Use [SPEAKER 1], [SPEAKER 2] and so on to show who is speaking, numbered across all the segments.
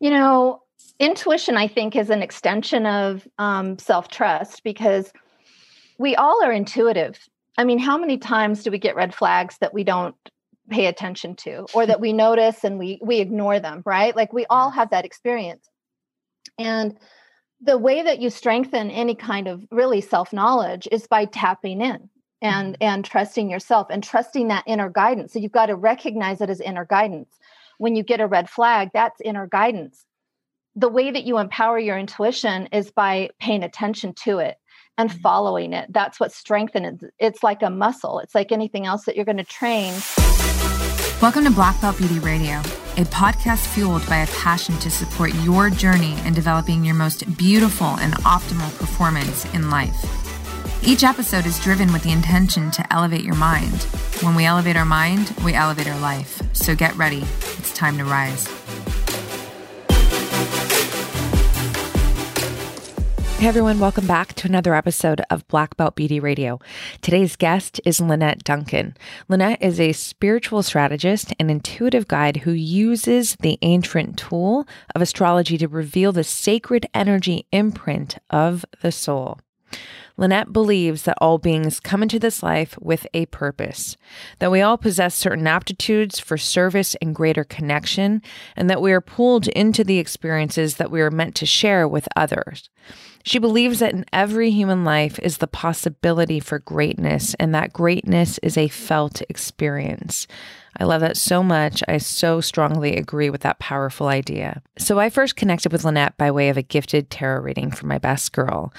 [SPEAKER 1] You know, intuition, I think, is an extension of um, self trust because we all are intuitive. I mean, how many times do we get red flags that we don't pay attention to or that we notice and we we ignore them, right? Like we all have that experience. And the way that you strengthen any kind of really self-knowledge is by tapping in and mm-hmm. and trusting yourself and trusting that inner guidance. So you've got to recognize it as inner guidance. When you get a red flag, that's inner guidance. The way that you empower your intuition is by paying attention to it and mm-hmm. following it. That's what strengthens it. It's like a muscle. It's like anything else that you're going to train.
[SPEAKER 2] Welcome to Black Belt Beauty Radio, a podcast fueled by a passion to support your journey in developing your most beautiful and optimal performance in life. Each episode is driven with the intention to elevate your mind. When we elevate our mind, we elevate our life. So get ready. It's time to rise. Hey everyone, welcome back to another episode of Black Belt Beauty Radio. Today's guest is Lynette Duncan. Lynette is a spiritual strategist and intuitive guide who uses the ancient tool of astrology to reveal the sacred energy imprint of the soul. Lynette believes that all beings come into this life with a purpose, that we all possess certain aptitudes for service and greater connection, and that we are pulled into the experiences that we are meant to share with others. She believes that in every human life is the possibility for greatness, and that greatness is a felt experience. I love that so much. I so strongly agree with that powerful idea. So, I first connected with Lynette by way of a gifted tarot reading for my best girl.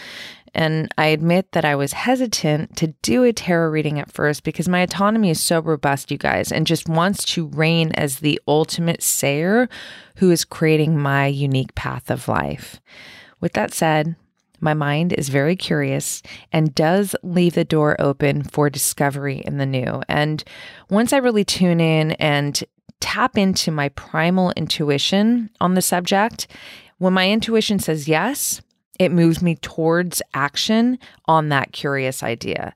[SPEAKER 2] And I admit that I was hesitant to do a tarot reading at first because my autonomy is so robust, you guys, and just wants to reign as the ultimate sayer who is creating my unique path of life. With that said, my mind is very curious and does leave the door open for discovery in the new. And once I really tune in and tap into my primal intuition on the subject, when my intuition says yes, it moves me towards action on that curious idea.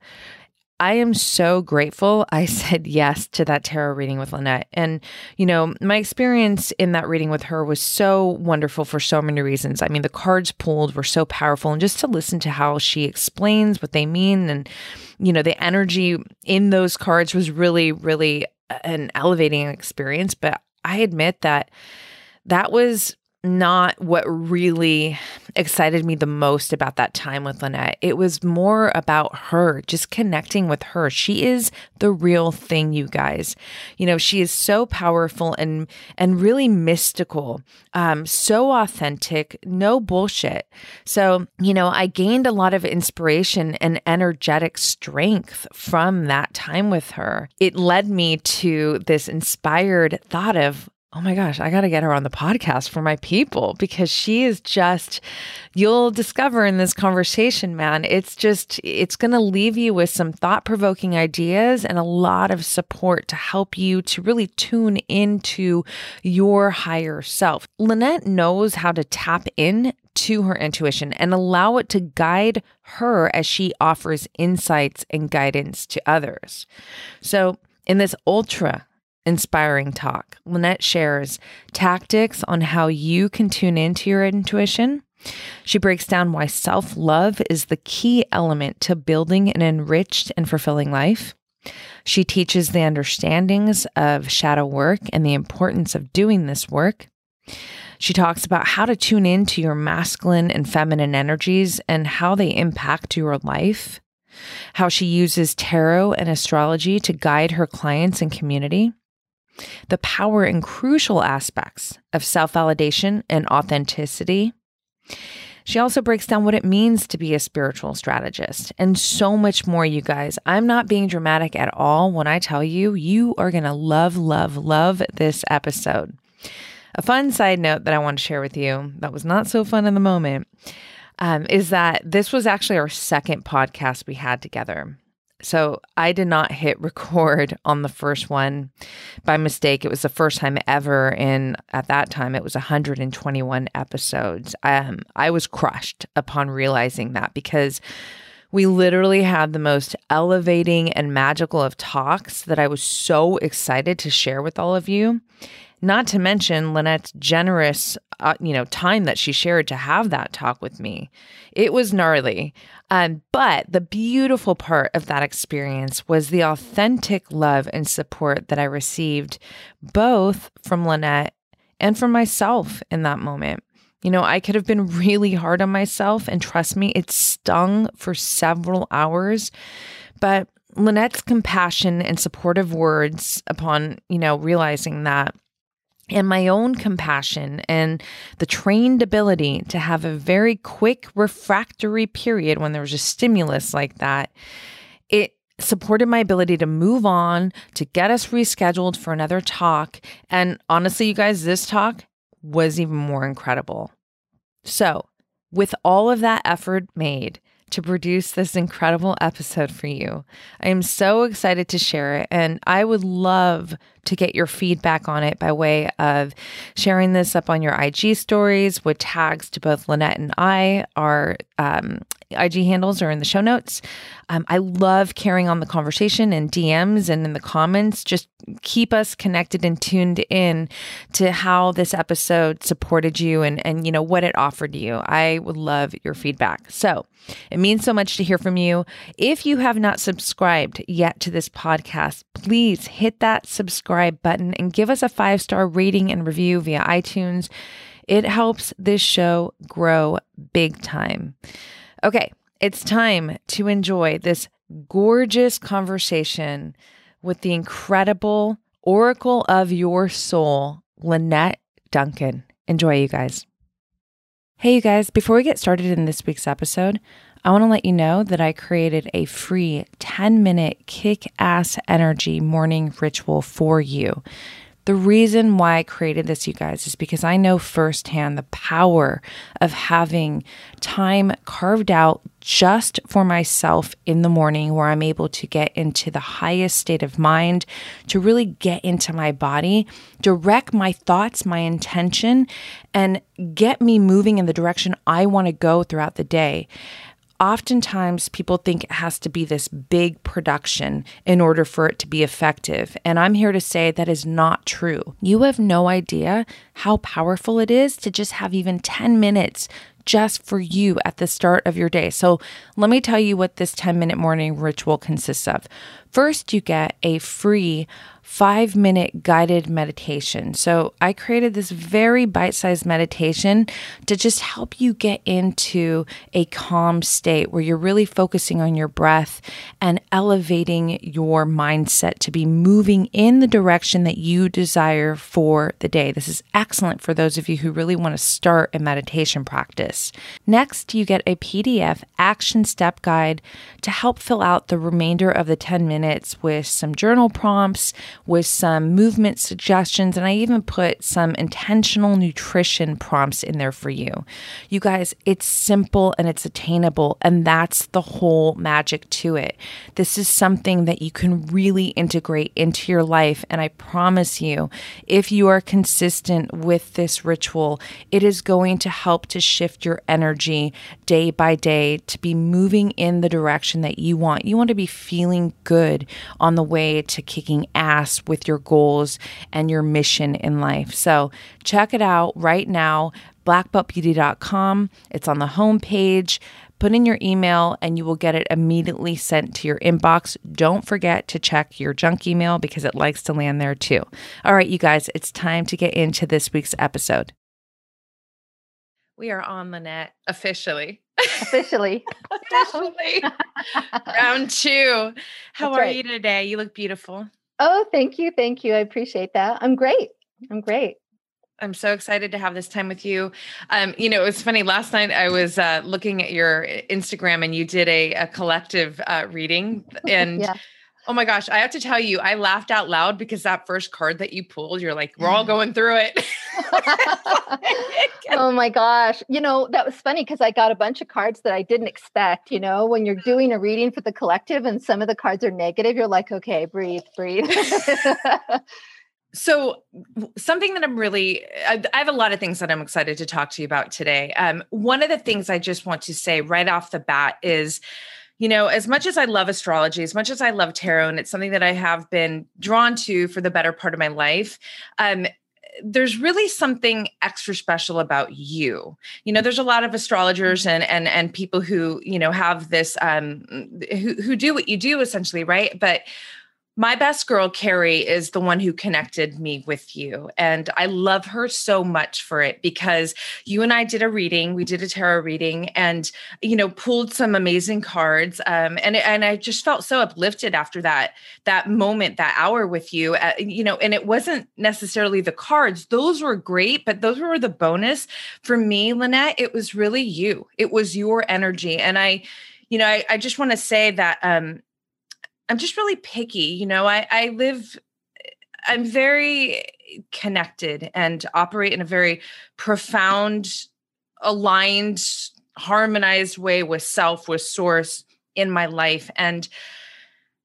[SPEAKER 2] I am so grateful I said yes to that tarot reading with Lynette. And, you know, my experience in that reading with her was so wonderful for so many reasons. I mean, the cards pulled were so powerful, and just to listen to how she explains what they mean and, you know, the energy in those cards was really, really uh, an elevating experience. But I admit that that was not what really excited me the most about that time with Lynette. It was more about her, just connecting with her. She is the real thing, you guys. You know, she is so powerful and and really mystical, um, so authentic, no bullshit. So, you know, I gained a lot of inspiration and energetic strength from that time with her. It led me to this inspired thought of oh my gosh, I got to get her on the podcast for my people because she is just, you'll discover in this conversation, man, it's just, it's going to leave you with some thought provoking ideas and a lot of support to help you to really tune into your higher self. Lynette knows how to tap in to her intuition and allow it to guide her as she offers insights and guidance to others. So, in this ultra inspiring talk. Lynette shares tactics on how you can tune into your intuition. She breaks down why self love is the key element to building an enriched and fulfilling life. She teaches the understandings of shadow work and the importance of doing this work. She talks about how to tune into your masculine and feminine energies and how they impact your life, how she uses tarot and astrology to guide her clients and community the power and crucial aspects of self validation and authenticity. She also breaks down what it means to be a spiritual strategist and so much more, you guys. I'm not being dramatic at all when I tell you, you are going to love, love, love this episode. A fun side note that I want to share with you that was not so fun in the moment um, is that this was actually our second podcast we had together. So I did not hit record on the first one by mistake. It was the first time ever. And at that time, it was 121 episodes. Um, I was crushed upon realizing that because we literally had the most elevating and magical of talks that I was so excited to share with all of you. Not to mention Lynette's generous, uh, you know, time that she shared to have that talk with me. It was gnarly. Um, but the beautiful part of that experience was the authentic love and support that I received both from Lynette and from myself in that moment. You know, I could have been really hard on myself, and trust me, it stung for several hours. But Lynette's compassion and supportive words upon, you know, realizing that and my own compassion and the trained ability to have a very quick refractory period when there was a stimulus like that, it supported my ability to move on, to get us rescheduled for another talk. And honestly, you guys, this talk was even more incredible. So, with all of that effort made, to produce this incredible episode for you. I am so excited to share it, and I would love to get your feedback on it by way of sharing this up on your IG stories with tags to both Lynette and I. Our um, IG handles are in the show notes. Um, I love carrying on the conversation in DMs and in the comments. Just keep us connected and tuned in to how this episode supported you and and you know what it offered you. I would love your feedback. So it means so much to hear from you. If you have not subscribed yet to this podcast, please hit that subscribe button and give us a five star rating and review via iTunes. It helps this show grow big time. Okay, it's time to enjoy this gorgeous conversation with the incredible oracle of your soul, Lynette Duncan. Enjoy, you guys. Hey, you guys, before we get started in this week's episode, I want to let you know that I created a free 10 minute kick ass energy morning ritual for you. The reason why I created this, you guys, is because I know firsthand the power of having time carved out just for myself in the morning where I'm able to get into the highest state of mind, to really get into my body, direct my thoughts, my intention, and get me moving in the direction I want to go throughout the day oftentimes people think it has to be this big production in order for it to be effective. And I'm here to say that is not true. You have no idea how powerful it is to just have even 10 minutes just for you at the start of your day. So, let me tell you what this 10 minute morning ritual consists of. First, you get a free five minute guided meditation. So I created this very bite sized meditation to just help you get into a calm state where you're really focusing on your breath and elevating your mindset to be moving in the direction that you desire for the day. This is excellent for those of you who really want to start a meditation practice. Next, you get a PDF action step guide to help fill out the remainder of the 10 minutes with some journal prompts with some movement suggestions, and I even put some intentional nutrition prompts in there for you. You guys, it's simple and it's attainable, and that's the whole magic to it. This is something that you can really integrate into your life, and I promise you, if you are consistent with this ritual, it is going to help to shift your energy day by day to be moving in the direction that you want. You want to be feeling good on the way to kicking ass with your goals and your mission in life. So check it out right now, blackbeltbeauty.com. It's on the homepage. Put in your email and you will get it immediately sent to your inbox. Don't forget to check your junk email because it likes to land there too. All right, you guys, it's time to get into this week's episode. We are on the net officially.
[SPEAKER 1] Officially.
[SPEAKER 2] officially. Round two. How That's are right. you today? You look beautiful.
[SPEAKER 1] Oh, thank you. Thank you. I appreciate that. I'm great. I'm great.
[SPEAKER 2] I'm so excited to have this time with you. Um, you know, it was funny. Last night I was uh, looking at your Instagram and you did a, a collective uh, reading. And yeah. Oh my gosh, I have to tell you, I laughed out loud because that first card that you pulled, you're like, we're all going through it.
[SPEAKER 1] oh my gosh. You know, that was funny because I got a bunch of cards that I didn't expect. You know, when you're doing a reading for the collective and some of the cards are negative, you're like, okay, breathe, breathe.
[SPEAKER 2] so something that i'm really I, have a lot of things that i'm excited to talk to you about today um, one of the things i just want to say right off the bat is you know as much as i love astrology as much as i love tarot and it's something that i have been drawn to for the better part of my life um, there's really something extra special about you. You know, there's a lot of astrologers and and and people who, you know, have this um who who do what you do essentially, right? But my best girl carrie is the one who connected me with you and i love her so much for it because you and i did a reading we did a tarot reading and you know pulled some amazing cards um, and and i just felt so uplifted after that that moment that hour with you uh, you know and it wasn't necessarily the cards those were great but those were the bonus. For me lynette it was really you it was your energy and i you know i, I just want to say that um I'm just really picky. You know, I, I live, I'm very connected and operate in a very profound, aligned, harmonized way with self, with source in my life. And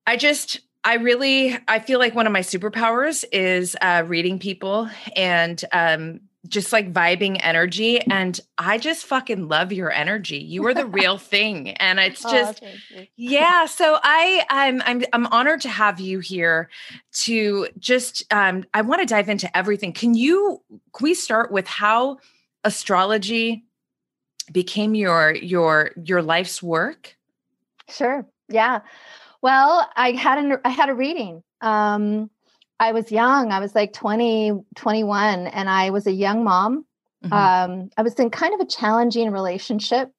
[SPEAKER 2] I just, I really, I feel like one of my superpowers is uh, reading people and um, just like vibing energy and i just fucking love your energy. You are the real thing and it's oh, just oh, yeah so i i'm i'm i'm honored to have you here to just um i want to dive into everything. Can you can we start with how astrology became your your your life's work?
[SPEAKER 1] Sure yeah. Well i had an i had a reading um I was young. I was like 20, 21, and I was a young mom. Mm-hmm. Um, I was in kind of a challenging relationship.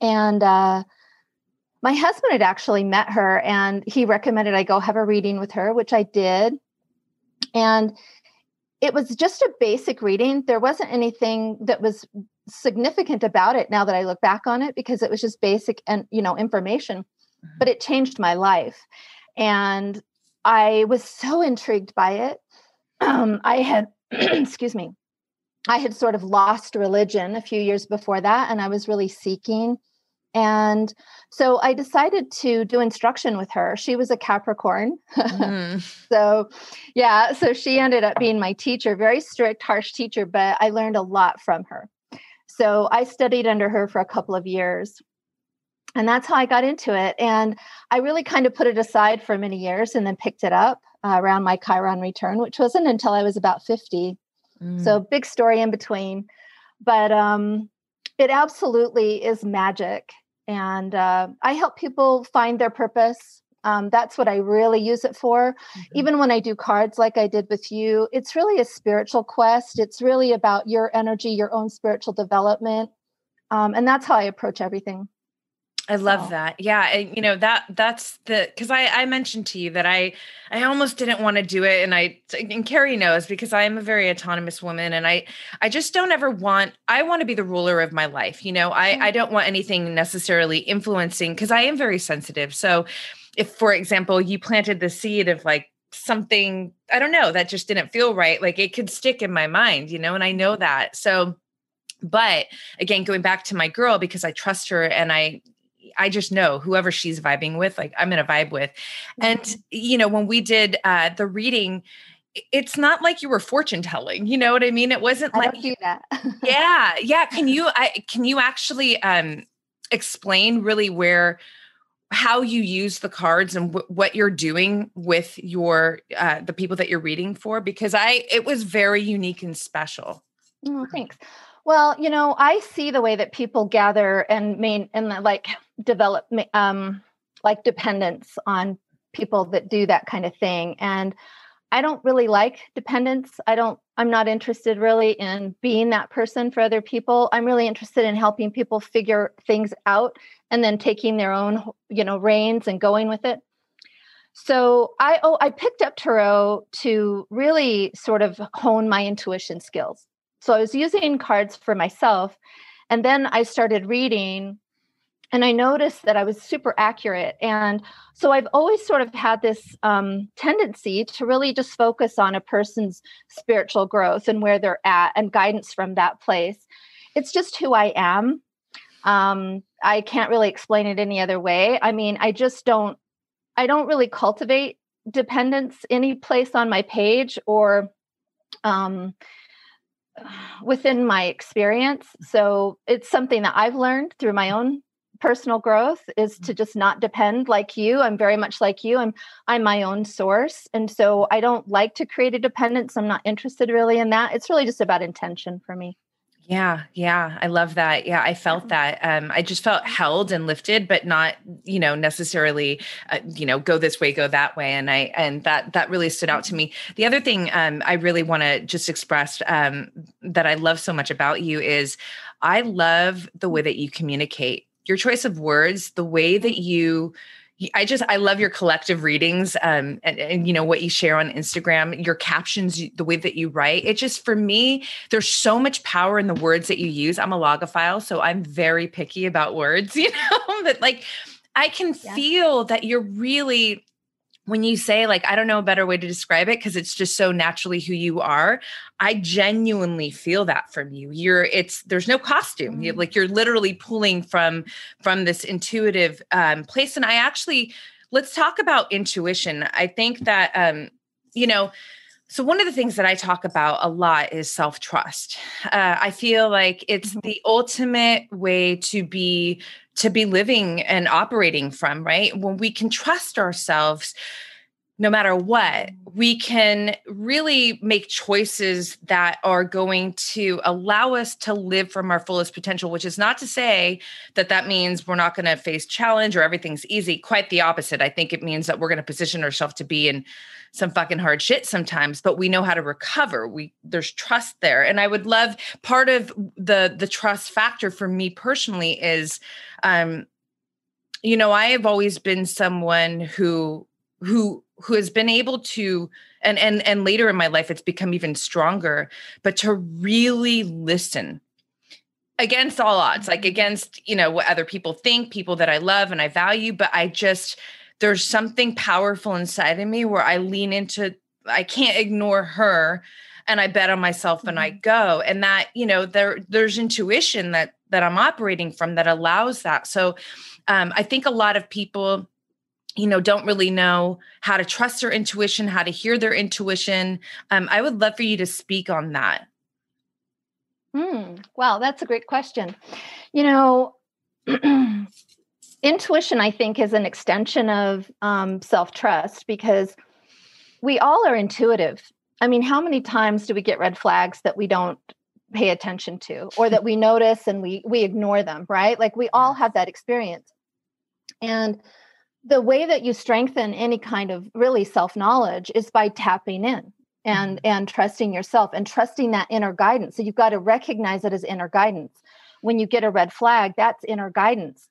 [SPEAKER 1] And uh, my husband had actually met her and he recommended I go have a reading with her, which I did. And it was just a basic reading. There wasn't anything that was significant about it now that I look back on it because it was just basic and you know information, mm-hmm. but it changed my life. And I was so intrigued by it. Um, I had, excuse me, I had sort of lost religion a few years before that, and I was really seeking. And so I decided to do instruction with her. She was a Capricorn. Mm. so, yeah, so she ended up being my teacher, very strict, harsh teacher, but I learned a lot from her. So I studied under her for a couple of years and that's how I got into it. And I really kind of put it aside for many years and then picked it up uh, around my Chiron return, which wasn't until I was about 50. Mm. So big story in between. But um, it absolutely is magic. And uh, I help people find their purpose. Um, that's what I really use it for. Mm-hmm. Even when I do cards like I did with you, it's really a spiritual quest. It's really about your energy, your own spiritual development. Um, and that's how I approach everything.
[SPEAKER 2] I love that. Yeah, and, you know that that's the because I I mentioned to you that I I almost didn't want to do it, and I and Carrie knows because I am a very autonomous woman, and I I just don't ever want I want to be the ruler of my life. You know, I mm-hmm. I don't want anything necessarily influencing because I am very sensitive. So, if for example you planted the seed of like something I don't know that just didn't feel right, like it could stick in my mind, you know, and I know mm-hmm. that so but again going back to my girl because i trust her and i I just know whoever she's vibing with, like I'm gonna vibe with. And mm-hmm. you know, when we did uh the reading, it's not like you were fortune telling. You know what I mean? It wasn't
[SPEAKER 1] I
[SPEAKER 2] like
[SPEAKER 1] do that.
[SPEAKER 2] yeah, yeah. Can you I can you actually um explain really where how you use the cards and w- what you're doing with your uh the people that you're reading for because I it was very unique and special.
[SPEAKER 1] Oh, thanks. Well, you know, I see the way that people gather and main and like develop um like dependence on people that do that kind of thing and I don't really like dependence. I don't I'm not interested really in being that person for other people. I'm really interested in helping people figure things out and then taking their own, you know, reins and going with it. So I oh I picked up tarot to really sort of hone my intuition skills. So I was using cards for myself. And then I started reading and I noticed that I was super accurate. And so I've always sort of had this um, tendency to really just focus on a person's spiritual growth and where they're at and guidance from that place. It's just who I am. Um, I can't really explain it any other way. I mean, I just don't, I don't really cultivate dependence any place on my page or um, within my experience. So it's something that I've learned through my own personal growth is to mm. just not depend like you. I'm very much like you. I'm I'm my own source. And so I don't like to create a dependence. I'm not interested really in that. It's really just about intention for me.
[SPEAKER 2] Yeah, yeah, I love that. Yeah, I felt that. Um, I just felt held and lifted, but not, you know, necessarily, uh, you know, go this way, go that way. And I and that that really stood out to me. The other thing um, I really want to just express um, that I love so much about you is, I love the way that you communicate. Your choice of words, the way that you I just I love your collective readings um, and, and you know what you share on Instagram, your captions, the way that you write. It just for me, there's so much power in the words that you use. I'm a logophile, so I'm very picky about words, you know, but like I can yeah. feel that you're really when you say like i don't know a better way to describe it because it's just so naturally who you are i genuinely feel that from you. You're it's there's no costume. Mm-hmm. you, like you're literally pulling from from this intuitive um, place. And i actually let's talk about intuition. I think that um you know so one of the things that i talk about a lot is self-trust. Uh, i feel like it's mm-hmm. the ultimate way to be to be living and operating from, right? When we can trust ourselves, no matter what, we can really make choices that are going to allow us to live from our fullest potential, which is not to say that that means we're not going to face challenge or everything's easy. Quite the opposite. I think it means that we're going to position ourselves to be in some fucking hard shit sometimes, but we know how to recover. We there's trust there. And I would love part of the the trust factor for me personally is um you know, I have always been someone who who who has been able to and and and later in my life it's become even stronger, but to really listen against all odds, like mm-hmm. against, you know, what other people think, people that I love and I value, but I just there's something powerful inside of me where I lean into I can't ignore her and I bet on myself and I mm-hmm. go and that you know there there's intuition that that I'm operating from that allows that so um, I think a lot of people you know don't really know how to trust their intuition how to hear their intuition um, I would love for you to speak on that
[SPEAKER 1] Hmm. wow that's a great question you know intuition, I think, is an extension of um, self trust because we all are intuitive. I mean, how many times do we get red flags that we don't pay attention to or that we notice and we we ignore them, right? Like we all have that experience. And the way that you strengthen any kind of really self-knowledge is by tapping in and mm-hmm. and trusting yourself and trusting that inner guidance. So you've got to recognize it as inner guidance. When you get a red flag, that's inner guidance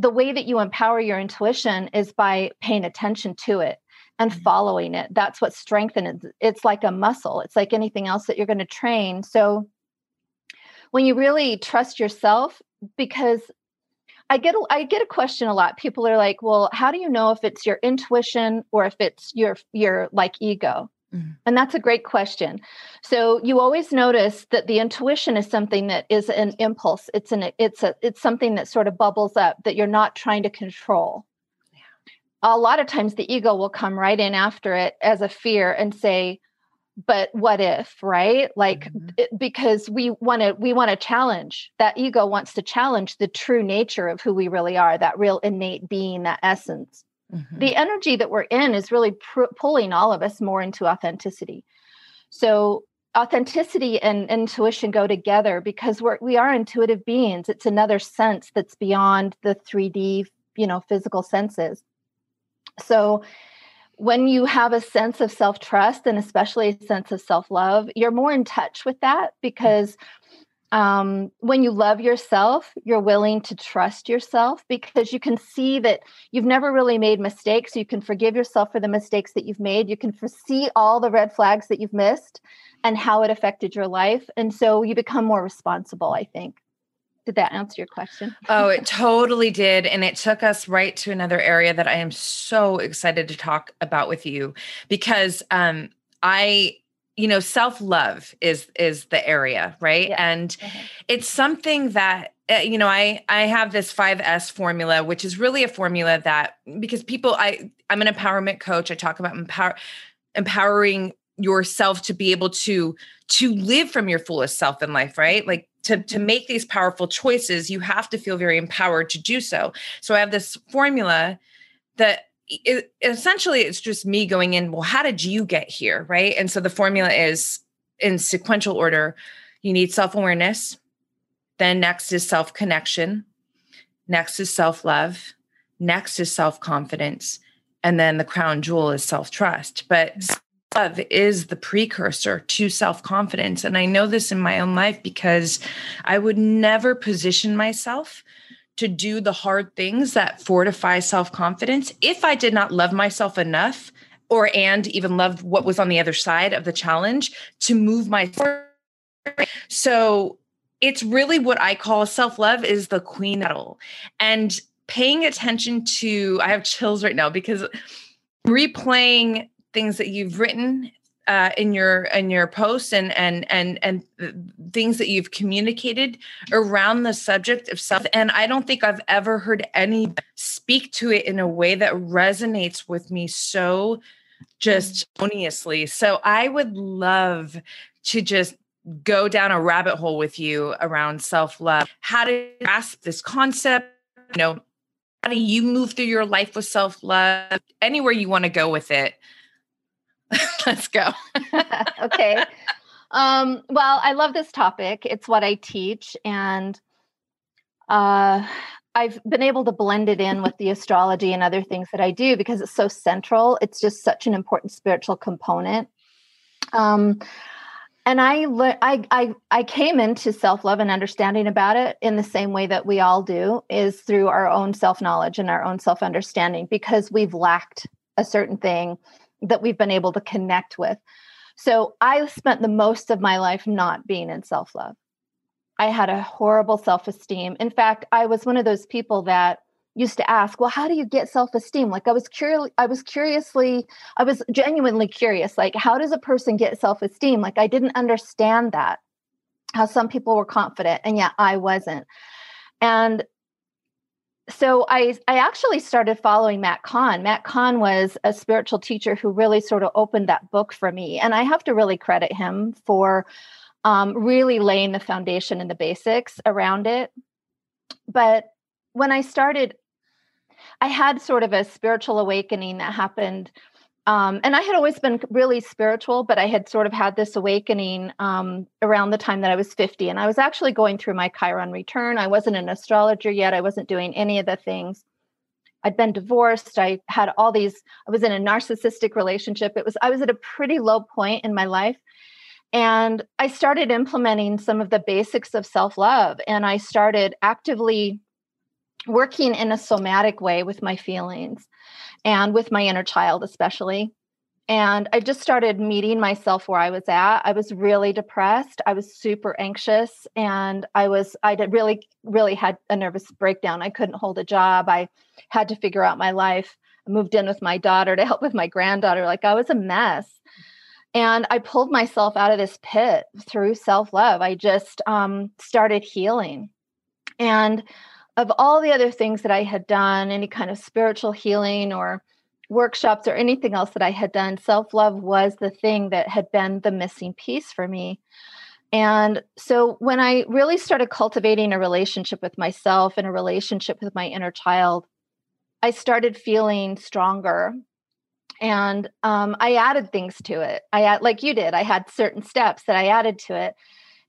[SPEAKER 1] the way that you empower your intuition is by paying attention to it and mm-hmm. following it. That's what strengthens it. It's like a muscle. It's like anything else that you're going to train. So when you really trust yourself, because I get a, I get a question a lot. People are like, "Well, how do you know if it's your intuition or if it's your your like ego?" Mm-hmm. And that's a great question. So you always notice that the intuition is something that is an impulse. It's an it's a it's something that sort of bubbles up that you're not trying to control. Yeah. A lot of times the ego will come right in after it as a fear and say, but what if, right? Like mm-hmm. it, because we want to we want to challenge. That ego wants to challenge the true nature of who we really are, that real innate being, that essence. Mm-hmm. The energy that we're in is really pr- pulling all of us more into authenticity. So authenticity and intuition go together because we're we are intuitive beings. It's another sense that's beyond the 3D, you know, physical senses. So when you have a sense of self-trust and especially a sense of self-love, you're more in touch with that because um, when you love yourself, you're willing to trust yourself because you can see that you've never really made mistakes. You can forgive yourself for the mistakes that you've made. You can foresee all the red flags that you've missed and how it affected your life. And so you become more responsible, I think. Did that answer your question?
[SPEAKER 2] oh, it totally did. And it took us right to another area that I am so excited to talk about with you because um, I you know self-love is is the area right yeah. and mm-hmm. it's something that uh, you know i i have this 5s formula which is really a formula that because people i i'm an empowerment coach i talk about empower empowering yourself to be able to to live from your fullest self in life right? Like to to make these powerful choices you have to feel very empowered to do so. So i have this formula that it, essentially it's just me going in well how did you get here? Right? And so the formula is in sequential order you need self-awareness then next is self-connection next is self-love next is self-confidence and then the crown jewel is self-trust. But love is the precursor to self-confidence. And i know this in my own life because i would never position myself to do the hard things that fortify self-confidence if I did not love myself enough or and even love what was on the other side of the challenge to move my so it's really what I call self-love is the queen nettle and paying attention to I have chills right now because replaying things that you've written uh, in your in your posts and and and and things that you've communicated around the subject of self. And i don't think i've ever heard any speak to it in a way that resonates with me so just honestly so i would love to just go down a rabbit hole with you around self-love. How to grasp this concept you know how do you move through your life with self-love? Anywhere you want to go with it Let's go.
[SPEAKER 1] okay. Um, well, I love this topic. It's what I teach, and uh, I've been able to blend it in with the astrology and other things that I do because it's so central. It's just such an important spiritual component. Um, and I, I, I, I came into self love and understanding about it in the same way that we all do, is through our own self knowledge and our own self understanding because we've lacked a certain thing that we've been able to connect with. So I spent the most of my life not being in self love. I had a horrible self esteem. In fact, I was one of those people that used to ask, "Well, how do you get self esteem?" Like I was curious, I was curiously, I was genuinely curious. Like, how does a person get self esteem? Like I didn't understand that. How some people were confident, and yet I wasn't. And so I I actually started following Matt Kahn. Matt Kahn was a spiritual teacher who really sort of opened that book for me, and I have to really credit him for um, really laying the foundation and the basics around it. But when I started, I had sort of a spiritual awakening that happened um, and I had always been really spiritual, but I had sort of had this awakening um, around the time that I was 50. And I was actually going through my Chiron return. I wasn't an astrologer yet, I wasn't doing any of the things. I'd been divorced. I had all these, I was in a narcissistic relationship. It was, I was at a pretty low point in my life. And I started implementing some of the basics of self love. And I started actively working in a somatic way with my feelings and with my inner child, especially. And I just started meeting myself where I was at. I was really depressed. I was super anxious. And I was, I did really, really had a nervous breakdown. I couldn't hold a job. I had to figure out my life. I moved in with my daughter to help with my granddaughter. Like I was a mess. And I pulled myself out of this pit through self love. I just um, started healing. And of all the other things that I had done, any kind of spiritual healing or workshops or anything else that I had done, self love was the thing that had been the missing piece for me. And so when I really started cultivating a relationship with myself and a relationship with my inner child, I started feeling stronger. And um, I added things to it. I like you did. I had certain steps that I added to it.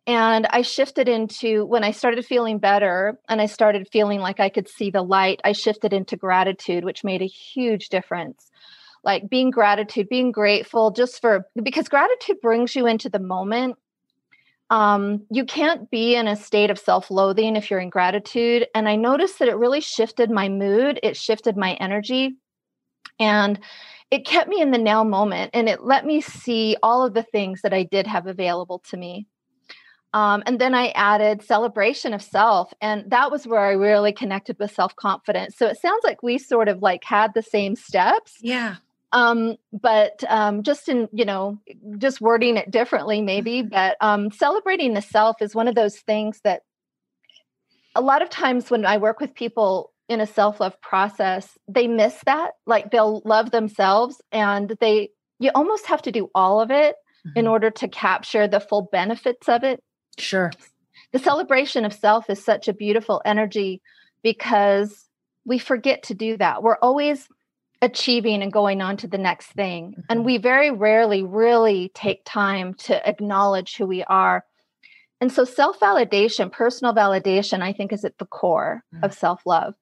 [SPEAKER 1] And I shifted into when I started feeling better and I started feeling like I could see the light, I shifted into gratitude, which made a huge difference. Like being gratitude, being grateful just for because gratitude brings you into the moment. Um, you can't be in a state of self loathing if you're in gratitude. And I noticed that it really shifted my mood, it shifted my energy. And it kept me in the now moment and it let me see all of the things that I did have available to me. Um, and then I added celebration of self. And that was where I really connected with self confidence. So it sounds like we sort of like had the same steps.
[SPEAKER 2] Yeah.
[SPEAKER 1] Um, but um, just in, you know, just wording it differently, maybe. Mm-hmm. But um, celebrating the self is one of those things that a lot of times when I work with people in a self love process, they miss that. Like they'll love themselves and they you almost have to do all of it mm-hmm. in order to capture the full benefits of it.
[SPEAKER 2] Sure.
[SPEAKER 1] The celebration of self is such a beautiful energy because we forget to do that. We're always achieving and going on to the next thing. Mm-hmm. And we very rarely really take time to acknowledge who we are. And so self validation, personal validation, I think is at the core mm-hmm. of self love.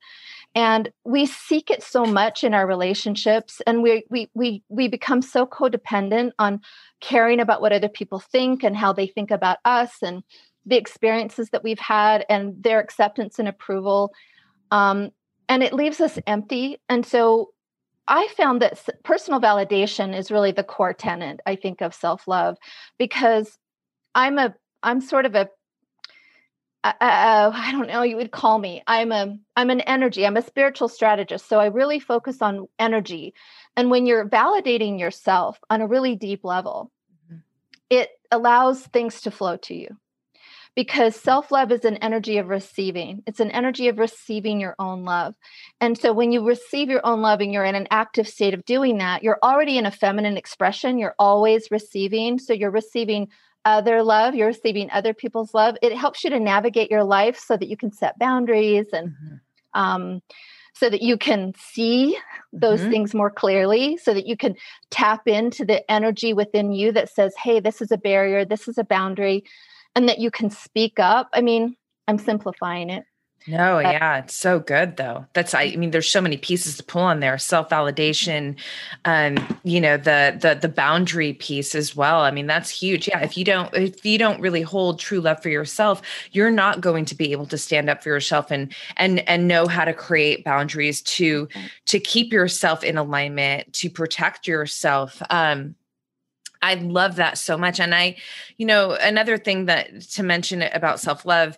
[SPEAKER 1] And we seek it so much in our relationships and we, we, we, we become so codependent on caring about what other people think and how they think about us and the experiences that we've had and their acceptance and approval. Um, and it leaves us empty. And so I found that personal validation is really the core tenet, I think, of self love because I'm a, I'm sort of a, uh, I don't know, you would call me. I'm a, I'm an energy. I'm a spiritual strategist. So I really focus on energy. And when you're validating yourself on a really deep level, mm-hmm. it allows things to flow to you because self love is an energy of receiving. It's an energy of receiving your own love. And so when you receive your own love and you're in an active state of doing that, you're already in a feminine expression. You're always receiving. So you're receiving other love, you're receiving other people's love. It helps you to navigate your life so that you can set boundaries and mm-hmm. um, so that you can see those mm-hmm. things more clearly, so that you can tap into the energy within you that says, hey, this is a barrier, this is a boundary and that you can speak up. I mean, I'm simplifying it.
[SPEAKER 2] No, but, yeah, it's so good though. That's I, I mean, there's so many pieces to pull on there. Self validation, um, you know, the the the boundary piece as well. I mean, that's huge. Yeah, if you don't if you don't really hold true love for yourself, you're not going to be able to stand up for yourself and and and know how to create boundaries to to keep yourself in alignment, to protect yourself. Um, I love that so much. And I, you know, another thing that to mention about self love,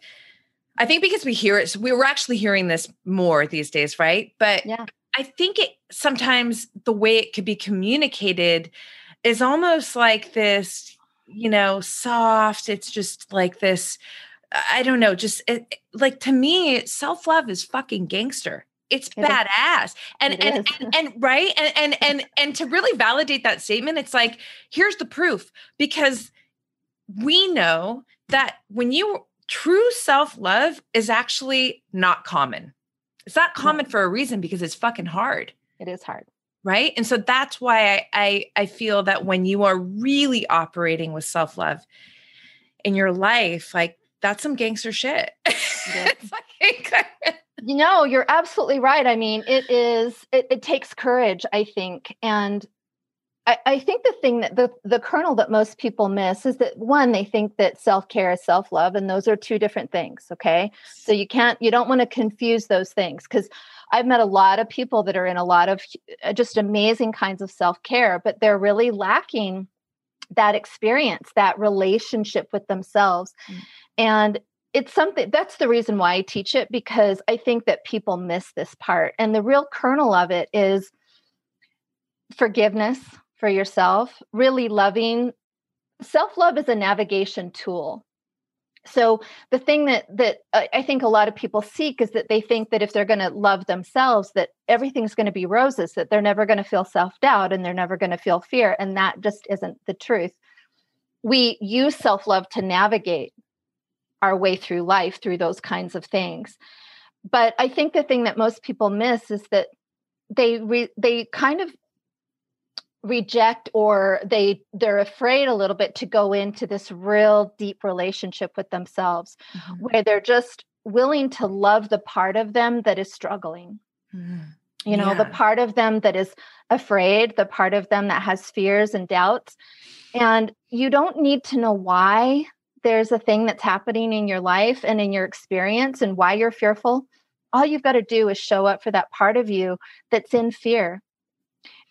[SPEAKER 2] I think because we hear it, we were actually hearing this more these days, right? But yeah. I think it sometimes the way it could be communicated is almost like this, you know, soft. It's just like this, I don't know, just it, like to me, self love is fucking gangster it's it badass and it and, and, and right and and and and to really validate that statement it's like here's the proof because we know that when you true self-love is actually not common. It's not common for a reason because it's fucking hard.
[SPEAKER 1] It is hard.
[SPEAKER 2] Right? And so that's why I, I i feel that when you are really operating with self-love in your life like that's some gangster shit. Like,
[SPEAKER 1] you know, you're absolutely right. I mean, it is, it, it takes courage, I think. And I, I, think the thing that the, the kernel that most people miss is that one, they think that self care is self love, and those are two different things. Okay. So you can't, you don't want to confuse those things because I've met a lot of people that are in a lot of uh, just amazing kinds of self care, but they're really lacking that experience, that relationship with themselves. Mm. And it's something that's the reason why I teach it because I think that people miss this part. And the real kernel of it is forgiveness for yourself, really loving. Self love is a navigation tool. So the thing that that uh, I think a lot of people seek is that they think that if they're going to love themselves that everything's going to be roses that they're never going to feel self-doubt and they're never going to feel fear and that just isn't the truth. We use self-love to navigate our way through life through those kinds of things. But I think the thing that most people miss is that they re, they kind of reject or they they're afraid a little bit to go into this real deep relationship with themselves mm-hmm. where they're just willing to love the part of them that is struggling. Mm-hmm. You know, yeah. the part of them that is afraid, the part of them that has fears and doubts. And you don't need to know why there's a thing that's happening in your life and in your experience and why you're fearful, all you've got to do is show up for that part of you that's in fear.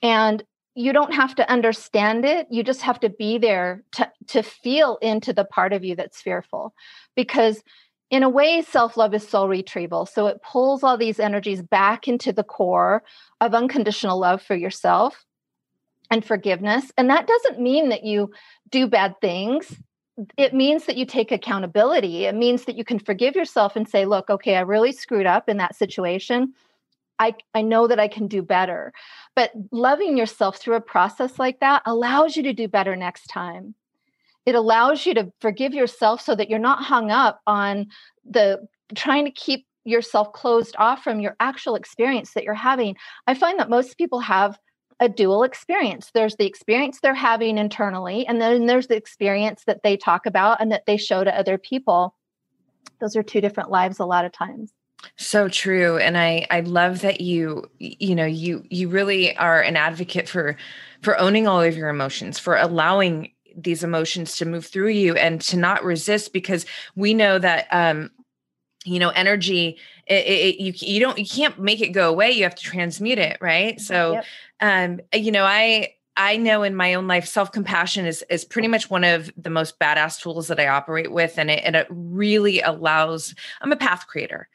[SPEAKER 1] And you don't have to understand it. You just have to be there to, to feel into the part of you that's fearful. Because in a way, self love is soul retrieval. So it pulls all these energies back into the core of unconditional love for yourself and forgiveness. And that doesn't mean that you do bad things it means that you take accountability. It means that you can forgive yourself and say, look, okay, I really screwed up in that situation. I, I know that I can do better. But loving yourself through a process like that allows you to do better next time. It allows you to forgive yourself so that you're not hung up on the trying to keep yourself closed off from your actual experience that you're having. I find that most people have a dual experience. There's the experience they're having internally, and then there's the experience that they talk about and that they show to other people. Those are two different lives a lot of times.
[SPEAKER 2] So true. And I I love that you you know you you really are an advocate for for owning all of your emotions, for allowing these emotions to move through you and to not resist because we know that um you know energy it, it, you you don't you can't make it go away you have to transmute it right so yep. um you know i i know in my own life self-compassion is is pretty much one of the most badass tools that i operate with and it, and it really allows i'm a path creator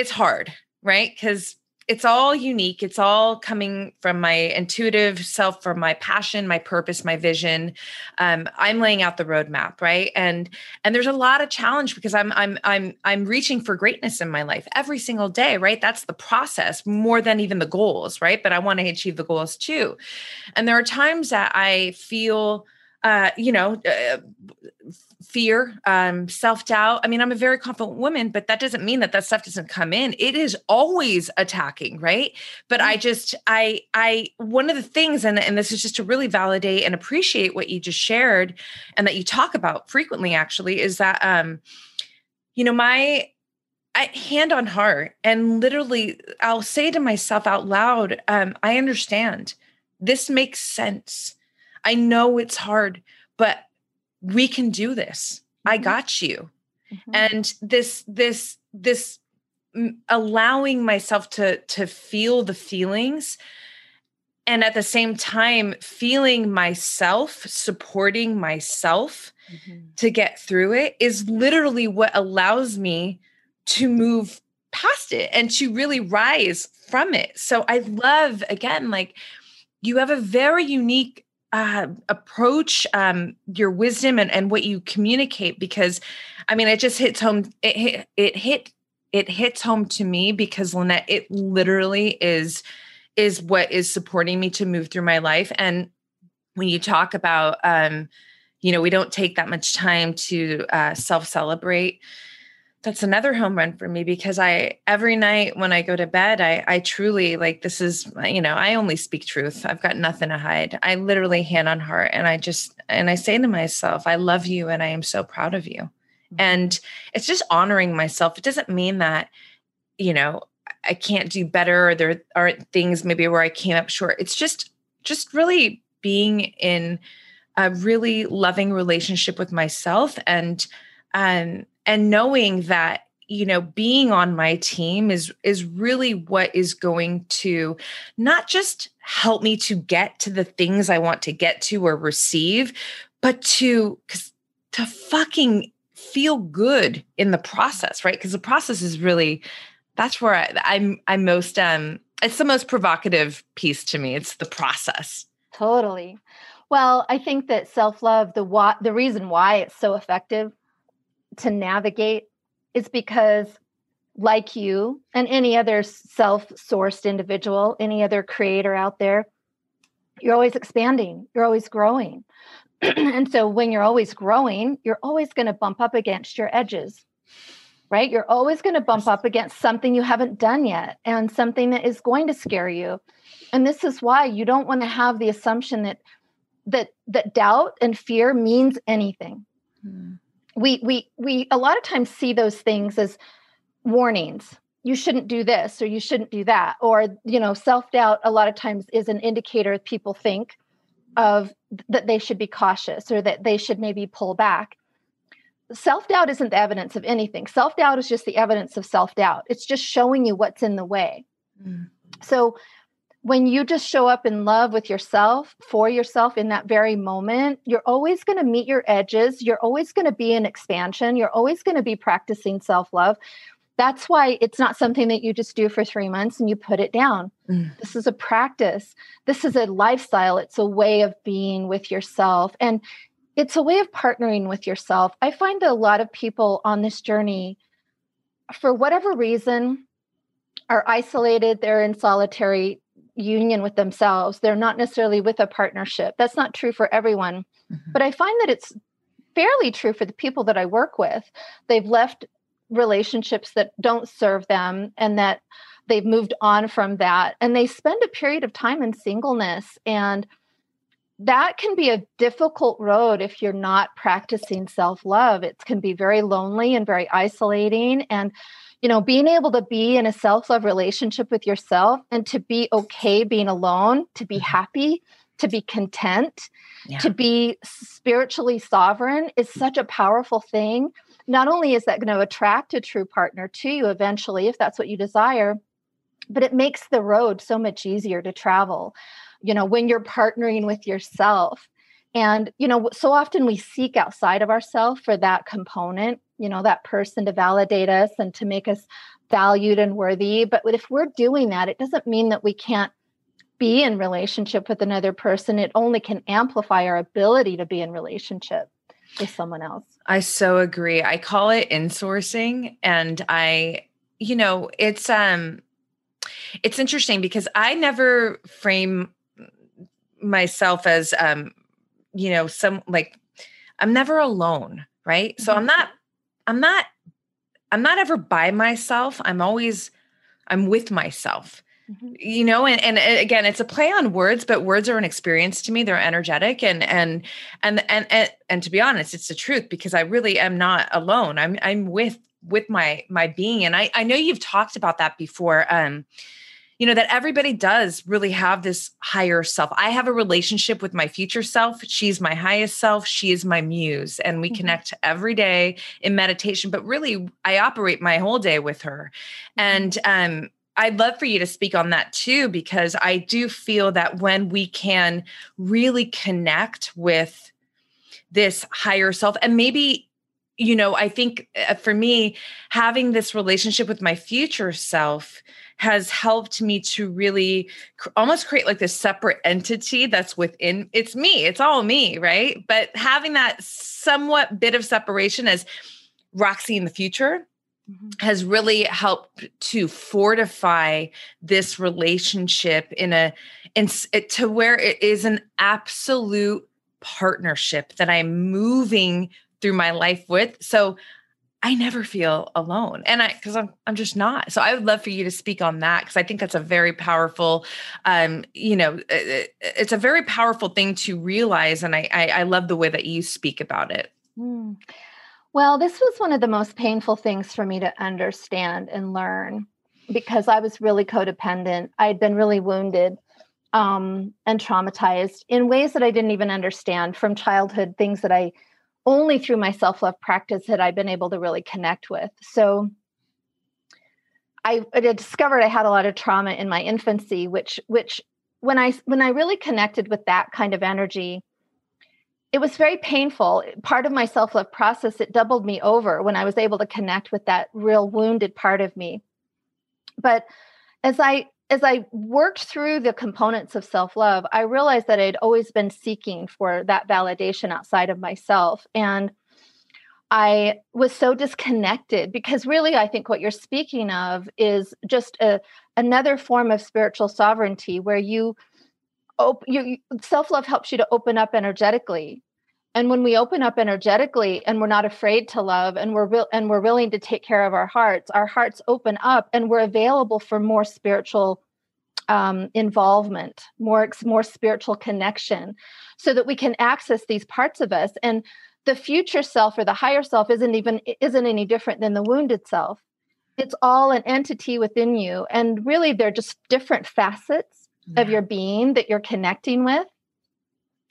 [SPEAKER 2] it's hard right because it's all unique. It's all coming from my intuitive self, from my passion, my purpose, my vision. Um, I'm laying out the roadmap, right? And and there's a lot of challenge because I'm I'm I'm I'm reaching for greatness in my life every single day, right? That's the process more than even the goals, right? But I want to achieve the goals too. And there are times that I feel uh, you know, uh, fear, um, self doubt. I mean, I'm a very confident woman, but that doesn't mean that that stuff doesn't come in. It is always attacking, right? But I mm-hmm. just, I, I, one of the things, and and this is just to really validate and appreciate what you just shared, and that you talk about frequently, actually, is that, um, you know, my I, hand on heart and literally i'll say to myself out loud um, i understand this makes sense I know it's hard, but we can do this. Mm-hmm. I got you. Mm-hmm. And this, this, this allowing myself to to feel the feelings and at the same time feeling myself supporting myself mm-hmm. to get through it is literally what allows me to move past it and to really rise from it so i love again like you have a very unique uh, approach um, your wisdom and, and what you communicate because i mean it just hits home it hit it hit it hits home to me because lynette it literally is is what is supporting me to move through my life. And when you talk about um you know we don't take that much time to uh, self celebrate that's another home run for me because I every night when I go to bed, I I truly like this is you know I only speak truth. I've got nothing to hide. I literally hand on heart, and I just and I say to myself, I love you, and I am so proud of you. Mm-hmm. And it's just honoring myself. It doesn't mean that you know I can't do better, or there aren't things maybe where I came up short. It's just just really being in a really loving relationship with myself and um and knowing that you know being on my team is is really what is going to not just help me to get to the things i want to get to or receive but to to fucking feel good in the process right? Because the process is really that's where I, i'm i'm most um it's the most provocative piece to me. It's the process.
[SPEAKER 1] Totally. Well i think that self-love the what the reason why it's so effective to navigate is because like you and any other self-sourced individual any other creator out there you're always expanding you're always growing. And so when you're always growing you're always going to bump up against your edges right? You're always going to bump up against something you haven't done yet and something that is going to scare you. And this is why you don't want to have the assumption that that that doubt and fear means anything. Hmm we we we a lot of times see those things as warnings. You shouldn't do this or you shouldn't do that. Or you know self-doubt a lot of times is an indicator people think of that they should be cautious or that they should maybe pull back. Self-doubt isn't the evidence of anything. Self-doubt is just the evidence of self-doubt. It's just showing you what's in the way. Mm. so when you just show up in love with yourself for yourself in that very moment, you're always going to meet your edges. You're always going to be in expansion. You're always going to be practicing self love. That's why it's not something that you just do for three months and you put it down. Mm. This is a practice. This is a lifestyle. It's a way of being with yourself. And it's a way of partnering with yourself. I find that a lot of people on this journey, for whatever reason, are isolated, they're in solitary union with themselves. They're not necessarily with a partnership. That's not true for everyone. Mm-hmm. But I find that it's fairly true for the people that I work with. They've left relationships that don't serve them and that they've moved on from that and they spend a period of time in singleness and that can be a difficult road if you're not practicing self-love it can be very lonely and very isolating and you know being able to be in a self-love relationship with yourself and to be okay being alone to be mm-hmm. happy to be content yeah. to be spiritually sovereign is such a powerful thing not only is that going to attract a true partner to you eventually if that's what you desire but it makes the road so much easier to travel you know when you're partnering with yourself and you know so often we seek outside of ourselves for that component you know that person to validate us and to make us valued and worthy. But if we're doing that it doesn't mean that we can't be in relationship with another person. It only can amplify our ability to be in relationship with someone else.
[SPEAKER 2] I so agree. I call it insourcing and i you know it's um it's interesting because i never frame myself as um you know some like i'm never alone right? Mm-hmm. so i'm not i'm not i'm not ever by myself. I'm always i'm with myself mm-hmm. you know and, and again it's a play on words but words are an experience to me. They're energetic and and and and and, and to be honest it's the truth because i really am not alone. I'm i'm with with my my being. And i i know you've talked about that before um you know, that everybody does really have this higher self. I have a relationship with my future self. She's my highest self. She is my muse. And we mm-hmm. connect every day in meditation, but really, I operate my whole day with her. Mm-hmm. And, um, I'd love for you to speak on that too, because I do feel that when we can really connect with this higher self and maybe you know, I think uh, for me, having this relationship with my future self has helped me to really cr- almost create like this separate entity that's within it's me, it's all me, right? But having that somewhat bit of separation as Roxy in the future mm-hmm. has really helped to fortify this relationship in a in to where it is an absolute partnership that I'm moving through my life with. So I never feel alone. And I because I'm I'm just not. So I would love for you to speak on that because I think that's a very powerful um, you know, it, it's a very powerful thing to realize. And I, I, I love the way that you speak about it. Mm.
[SPEAKER 1] Well, this was one of the most painful things for me to understand and learn because I was really codependent. I had been really wounded um, and traumatized in ways that I didn't even understand from childhood, things that I only through my self love practice had I been able to really connect with. So I, I discovered I had a lot of trauma in my infancy, which which when I when I really connected with that kind of energy, it was very painful. Part of my self love process it doubled me over when I was able to connect with that real wounded part of me. But as I as I worked through the components of self love, I realized that I'd always been seeking for that validation outside of myself. And I was so disconnected because really, I think what you're speaking of is just a, another form of spiritual sovereignty where you, op- you self love helps you to open up energetically and when we open up energetically and we're not afraid to love and we're real and we're willing to take care of our hearts our hearts open up and we're available for more spiritual um, involvement more more spiritual connection so that we can access these parts of us. And the future self or the higher self isn't even isn't any different than the wounded self. It's all an entity within you. And really they're just different facets yeah. of your being that you're connecting with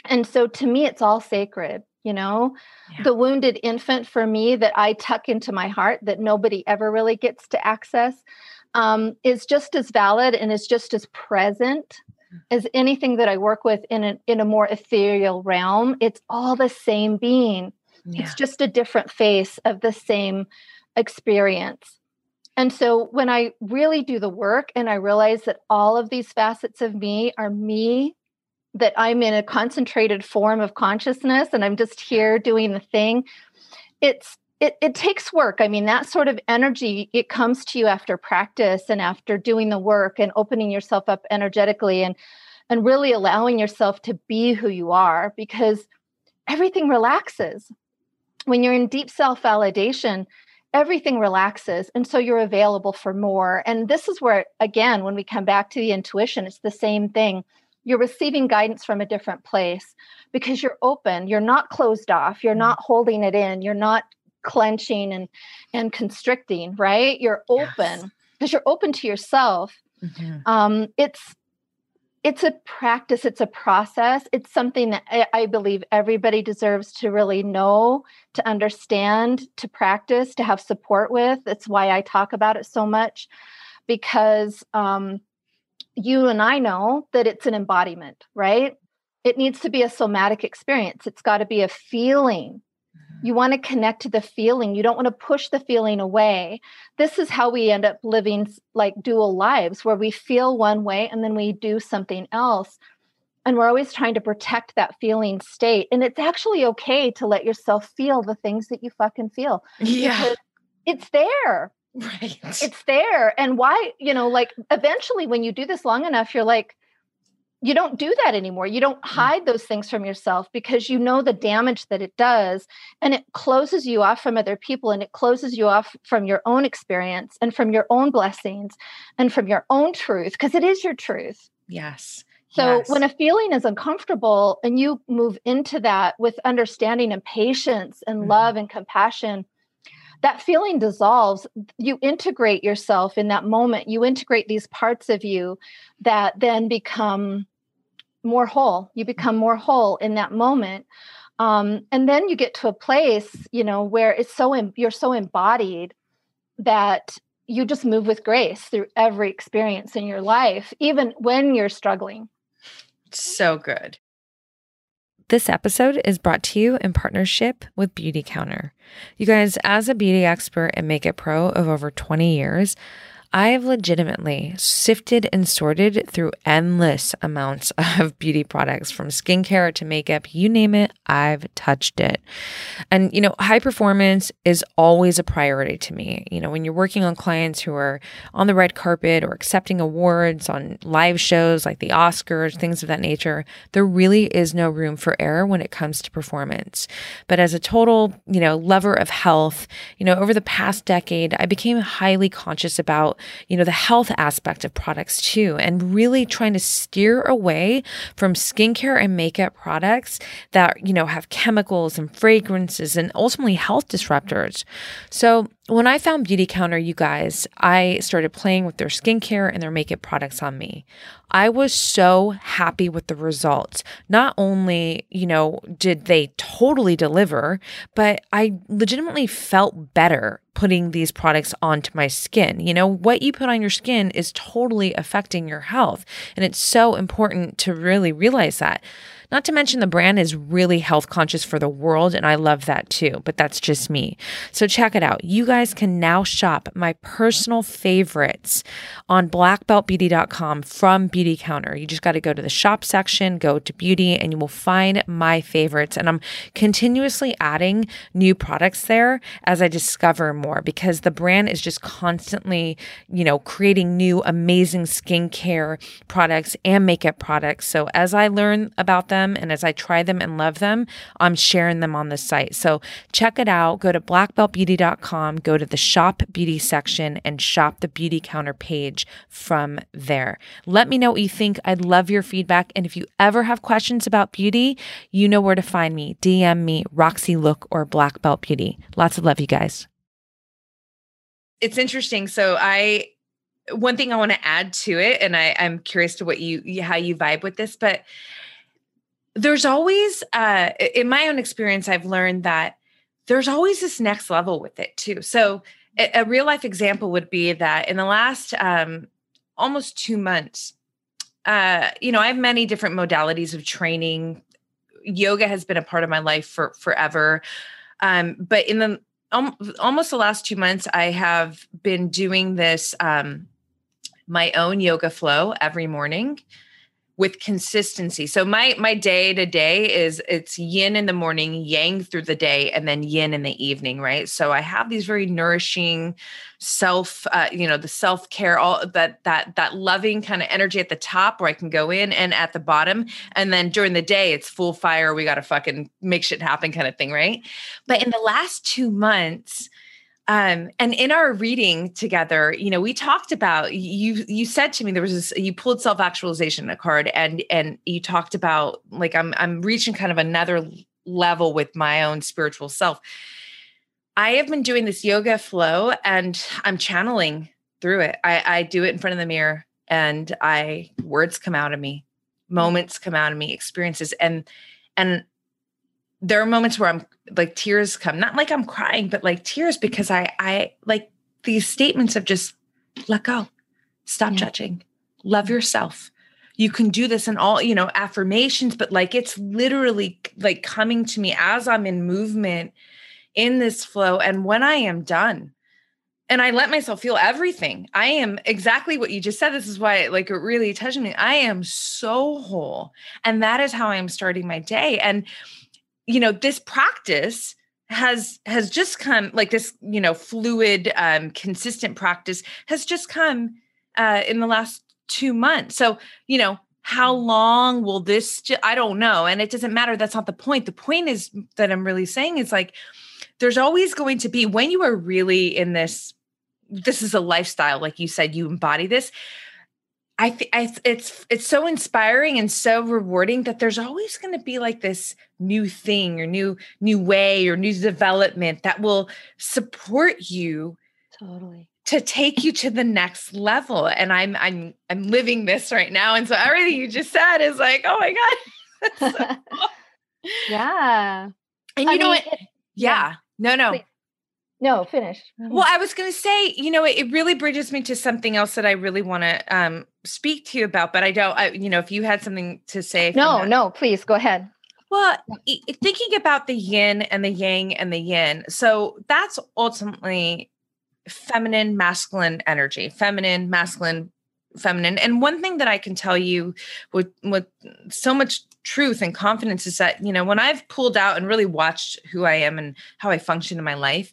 [SPEAKER 1] and so to me it's all sacred you know yeah. the wounded infant for me that i tuck into my heart that nobody ever really gets to access um, is just as valid and is just as present mm. as anything that i work with in a, in a more ethereal realm it's all the same being yeah. it's just a different face of the same experience and so when i really do the work and i realize that all of these facets of me are me that I'm in a concentrated form of consciousness and I'm just here doing the thing. It's it, it takes work. I mean, that sort of energy, it comes to you after practice and after doing the work and opening yourself up energetically and and really allowing yourself to be who you are because everything relaxes. When you're in deep self-validation, everything relaxes and so you're available for more. And this is where again, when we come back to the intuition, it's the same thing. You're receiving guidance from a different place because you're open, you're not closed off, you're mm-hmm. not holding it in, you're not clenching and and constricting right? You're open because yes. you're open to yourself. Mm-hmm. um it's it's a practice. It's a process. It's something that I, I, believe everybody deserves to really know to understand to practice to have support with. That's why i talk about it so much because um you and i know that it's an embodiment right it needs to be a somatic experience it's got to be a feeling mm-hmm. you want to connect to the feeling. You don't want to push the feeling away. This is how we end up living like dual lives where we feel one way and then we do something else. And we're always trying to protect that feeling state. And it's actually okay to let yourself feel the things that you fucking feel.
[SPEAKER 2] Yeah.
[SPEAKER 1] It's there.
[SPEAKER 2] Right.
[SPEAKER 1] It's there. And why, you know, like eventually when you do this long enough, you're like, you don't do that anymore. You don't mm. hide those things from yourself because you know the damage that it does. And it closes you off from other people and it closes you off from your own experience and from your own blessings and from your own truth because it is your truth.
[SPEAKER 2] Yes.
[SPEAKER 1] So
[SPEAKER 2] yes.
[SPEAKER 1] when a feeling is uncomfortable and you move into that with understanding and patience and mm-hmm. love and compassion, that feeling dissolves. You integrate yourself in that moment. You integrate these parts of you that then become more whole you become more whole in that moment um, and then you get to a place you know where it's so em- you're so embodied that you just move with grace through every experience in your life even when you're struggling
[SPEAKER 2] so good this episode is brought to you in partnership with Beautycounter. You guys, as a beauty expert and makeup pro of over 20 years, I have legitimately sifted and sorted through endless amounts of beauty products from skincare to makeup, you name it, I've touched it. And, you know, high performance is always a priority to me. You know, when you're working on clients who are on the red carpet or accepting awards on live shows like the Oscars, things of that nature, there really is no room for error when it comes to performance. But as a total, you know, lover of health, you know, over the past decade, I became highly conscious about you know, the health aspect of products too, and really trying to steer away from skincare and makeup products that, you know, have chemicals and fragrances and ultimately health disruptors. So when I found Beautycounter, you guys, I started playing with their skincare and their makeup products on me. I was so happy with the results. Not only, you know, did they totally deliver, but I legitimately felt better putting these products onto my skin. You know, what you put on your skin is totally affecting your health. And it's so important to really realize that. Not to mention the brand is really health conscious for the world, and I love that too, but that's just me. So check it out. You guys can now shop my personal favorites on blackbeltbeauty.com from Beautycounter. You just got to go to the shop section, go to beauty, and you will find my favorites. And I'm continuously adding new products there as I discover more because the brand is just constantly, you know, creating new amazing skincare products and makeup products. So as I learn about them, them and as I try them and love them, I'm sharing them on the site. So check it out. Go to blackbeltbeauty.com, go to the shop beauty section and shop the Beautycounter page from there. Let me know what you think. I'd love your feedback. And if you ever have questions about beauty, you know where to find me. DM me, Roxy Look or Black Belt Beauty. Lots of love, you guys. It's interesting. So I one thing I want to add to it, and I, I'm curious to what you how you vibe with this, but there's always uh in my own experience i've learned that there's always this next level with it too. So a, a real life example would be that in the last um almost two months uh you know i have many different modalities of training. Yoga has been a part of my life for forever. Um but in the um, almost the last two months i have been doing this um my own yoga flow every morning with consistency. So my my day to day is it's yin in the morning, yang through the day, and then yin in the evening, right? So I have these very nourishing self, uh, you know, the self care, all that that that loving kind of energy at the top where I can go in, and at the bottom, and then during the day it's full fire. We got to fucking make shit happen, kind of thing, right? But in the last two months um, and in our reading together, you know, we talked about you. You said to me there was this. You pulled self actualization a card, and and you talked about like I'm I'm reaching kind of another level with my own spiritual self. I have been doing this yoga flow, and I'm channeling through it. I, I do it in front of the mirror, and I words come out of me, moments come out of me, experiences, and and there are moments where I'm like tears come, not like I'm crying, but like tears because I, I like these statements of just let go, stop yeah. judging, love yourself. You can do this and all, you know, affirmations, but like it's literally like coming to me as I'm in movement in this flow. And when I am done, and I let myself feel everything. I am exactly what you just said. This is why like it really touched me. I am so whole. And that is how I'm starting my day. And you know this practice has has just come like this you know fluid um consistent practice has just come uh in the last two months. So you know how long will this ju- i don't know and it doesn't matter that's not the point. The point is that i'm really saying is like there's always going to be when you are really in this this is a lifestyle like you said you embody this I, th- I it's it's so inspiring and so rewarding that there's always going to be like this new thing or new new way or new development that will support you
[SPEAKER 1] totally
[SPEAKER 2] to take you to the next level and I'm I'm I'm living this right now and so everything you just said is like oh my god
[SPEAKER 1] so cool. yeah
[SPEAKER 2] and you I know mean, what yeah. yeah. no no Please.
[SPEAKER 1] No, finish.
[SPEAKER 2] Mm-hmm. Well, I was going to say, you know, it, it, really bridges me to something else that I really want to um, speak to you about, but I don't, I, you know, if you had something to say.
[SPEAKER 1] No, no, please go ahead.
[SPEAKER 2] Well, thinking about the yin and the yang and the yin. So that's ultimately feminine, masculine energy, feminine, masculine, feminine. And one thing that I can tell you with, with so much truth and confidence is that, you know, when I've pulled out and really watched who I am and how I function in my life,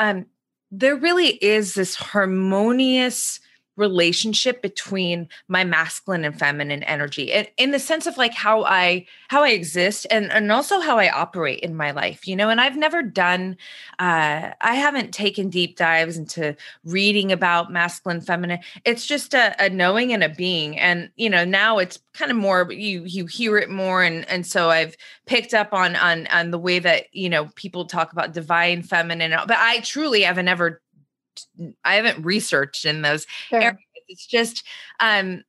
[SPEAKER 2] um, there really is this harmonious relationship between my masculine and feminine energy and in the sense of like how i how i exist and and also how i operate in my life you know and i've never done uh i haven't taken deep dives into reading about masculine feminine. It's just a, a knowing and a being. And you know now it's kind of more you you hear it more. And and so i've picked up on on on the way that you know people talk about divine feminine but i truly haven't ever I haven't researched in those sure. areas. It's just um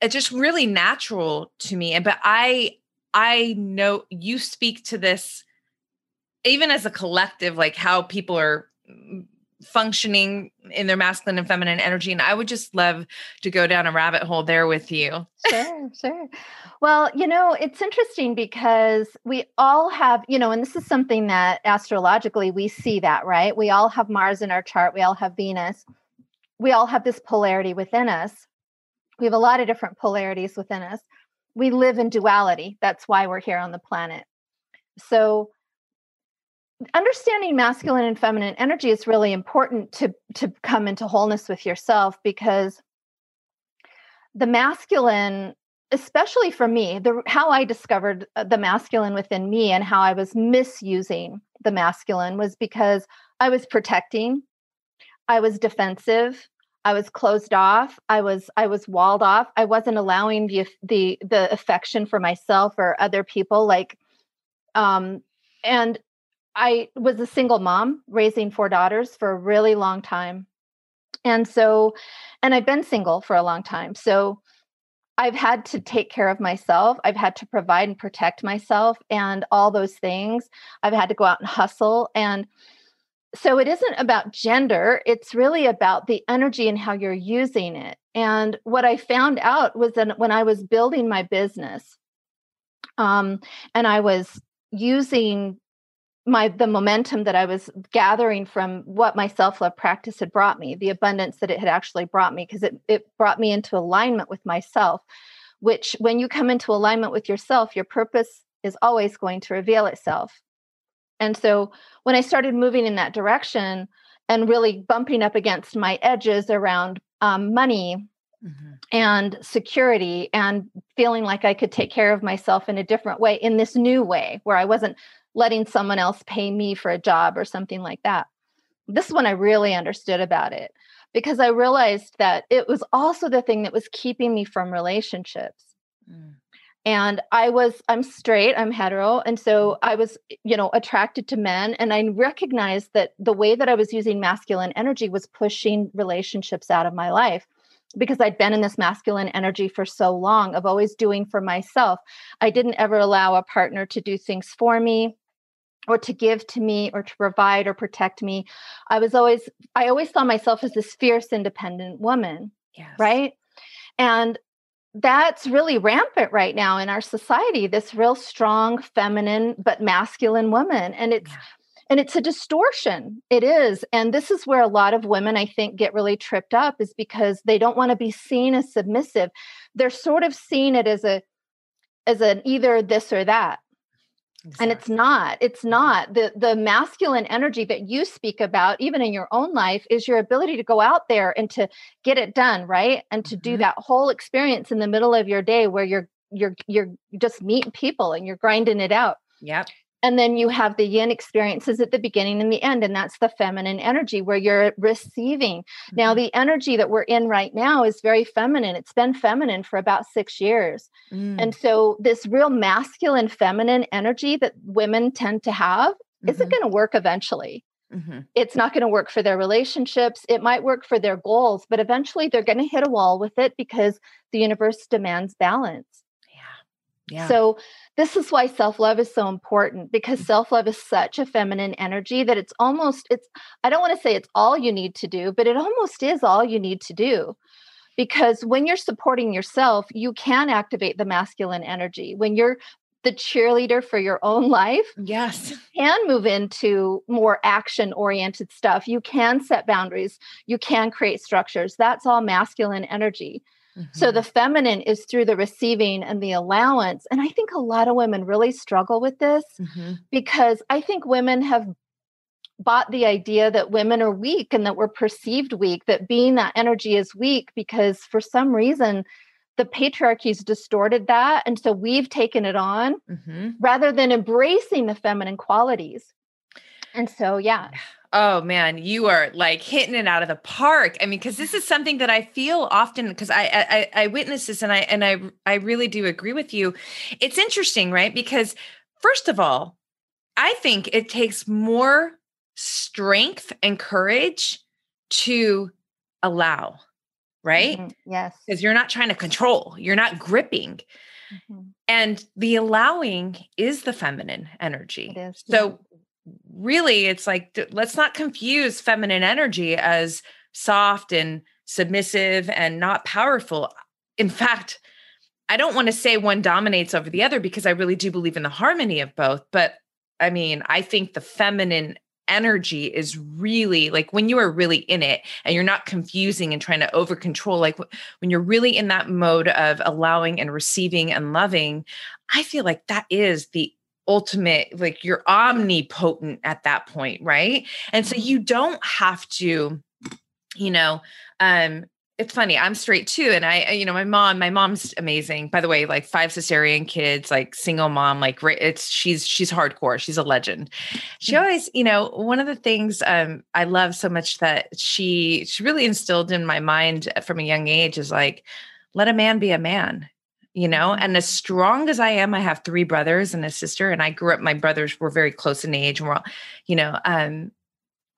[SPEAKER 2] it's just really natural to me. And but I I know you speak to this even as a collective, like how people are mm, functioning in their masculine and feminine energy. And I would just love to go down a rabbit hole there with you.
[SPEAKER 1] Sure, sure. Well, you know, it's interesting because we all have, you know, and this is something that astrologically we see that, right? We all have Mars in our chart, we all have Venus. We all have this polarity within us. We have a lot of different polarities within us. We live in duality. That's why we're here on the planet. So, understanding masculine and feminine energy is really important to to come into wholeness with yourself because the masculine especially for me, the how I discovered uh, the masculine within me and how I was misusing the masculine was because I was protecting, I was defensive, I was closed off, I was I was walled off. I wasn't allowing the the the affection for myself or other people like um and I was a single mom raising four daughters for a really long time. And so and I've been single for a long time. So I've had to take care of myself. I've had to provide and protect myself and all those things. I've had to go out and hustle. And so it isn't about gender, it's really about the energy and how you're using it. And what I found out was that when I was building my business, um, and I was using my the momentum that I was gathering from what my self-love practice had brought me, the abundance that it had actually brought me, because it, it brought me into alignment with myself. which when you come into alignment with yourself, your purpose is always going to reveal itself. And so when I started moving in that direction and really bumping up against my edges around um, money mm-hmm. and security and feeling like I could take care of myself in a different way, in this new way, where I wasn't letting someone else pay me for a job or something like that. This is when I really understood about it because I realized that it was also the thing that was keeping me from relationships. Mm. And I was, I'm straight, I'm hetero. And so I was, you know, attracted to men. And I recognized that the way that I was using masculine energy was pushing relationships out of my life because I'd been in this masculine energy for so long of always doing for myself. I didn't ever allow a partner to do things for me or to give to me or to provide or protect me. I was always, I always saw myself as this fierce, independent woman. Yes. Right. And that's really rampant right now in our society this real strong feminine but masculine woman and it's yeah. And it's a distortion it is and this is where a lot of women i think get really tripped up is because they don't want to be seen as submissive they're sort of seeing it as a as an either this or that Exactly. And it's not. It's mm-hmm. not. The the masculine energy that you speak about even in your own life is your ability to go out there and to get it done, right? And to mm-hmm. do that whole experience in the middle of your day where you're you're you're just meeting people and you're grinding it out.
[SPEAKER 2] Yep
[SPEAKER 1] and then you have the yin experiences at the beginning and the end and that's the feminine energy where you're receiving mm-hmm. now the energy that we're in right now is very feminine it's been feminine for about six years mm. and so this real masculine feminine energy that women tend to have mm-hmm. isn't going to work eventually mm-hmm. it's not going to work for their relationships it might work for their goals but eventually they're going to hit a wall with it because the universe demands balance
[SPEAKER 2] yeah.
[SPEAKER 1] So this is why self-love is so important because mm. self-love is such a feminine energy that it's almost it's I don't want to say it's all you need to do, but it almost is all you need to do. Because when you're supporting yourself, you can activate the masculine energy. When you're the cheerleader for your own life,
[SPEAKER 2] yes,
[SPEAKER 1] you can move into more action oriented stuff. You can set boundaries, you can create structures. That's all masculine energy. So mm-hmm. the feminine is through the receiving and the allowance. And I think a lot of women really struggle with this mm-hmm. because I think women have bought the idea that women are weak and that we're perceived weak, that being that energy is weak because for some reason the patriarchy's distorted that. And so we've taken it on mm-hmm. rather than embracing the feminine qualities. And so, yeah.
[SPEAKER 2] Oh man, you are like hitting it out of the park. I mean, because this is something that I feel often because I, I I witness this and I and I I really do agree with you. It's interesting, right? Because first of all, I think it takes more strength and courage to allow, right?
[SPEAKER 1] Mm-hmm. Yes.
[SPEAKER 2] Because you're not trying to control, you're not gripping. Mm-hmm. And the allowing is the feminine energy. So really it's like let's not confuse feminine energy as soft and submissive and not powerful. In fact i don't want to say one dominates over the other because i really do believe in the harmony of both but i mean i think the feminine energy is really like when you are really in it and you're not confusing and trying to over control like when you're really in that mode of allowing and receiving and loving i feel like that is the ultimate like you're omnipotent at that point right and so mm-hmm. you don't have to you know um it's funny i'm straight too and i you know my mom my mom's amazing by the way like five cesarean kids like single mom like it's she's she's hardcore she's a legend she mm-hmm. always you know one of the things um i love so much that she she really instilled in my mind from a young age is like let a man be a man you know and as strong as i am i have three brothers and a sister and i grew up my brothers were very close in age and we're all you know um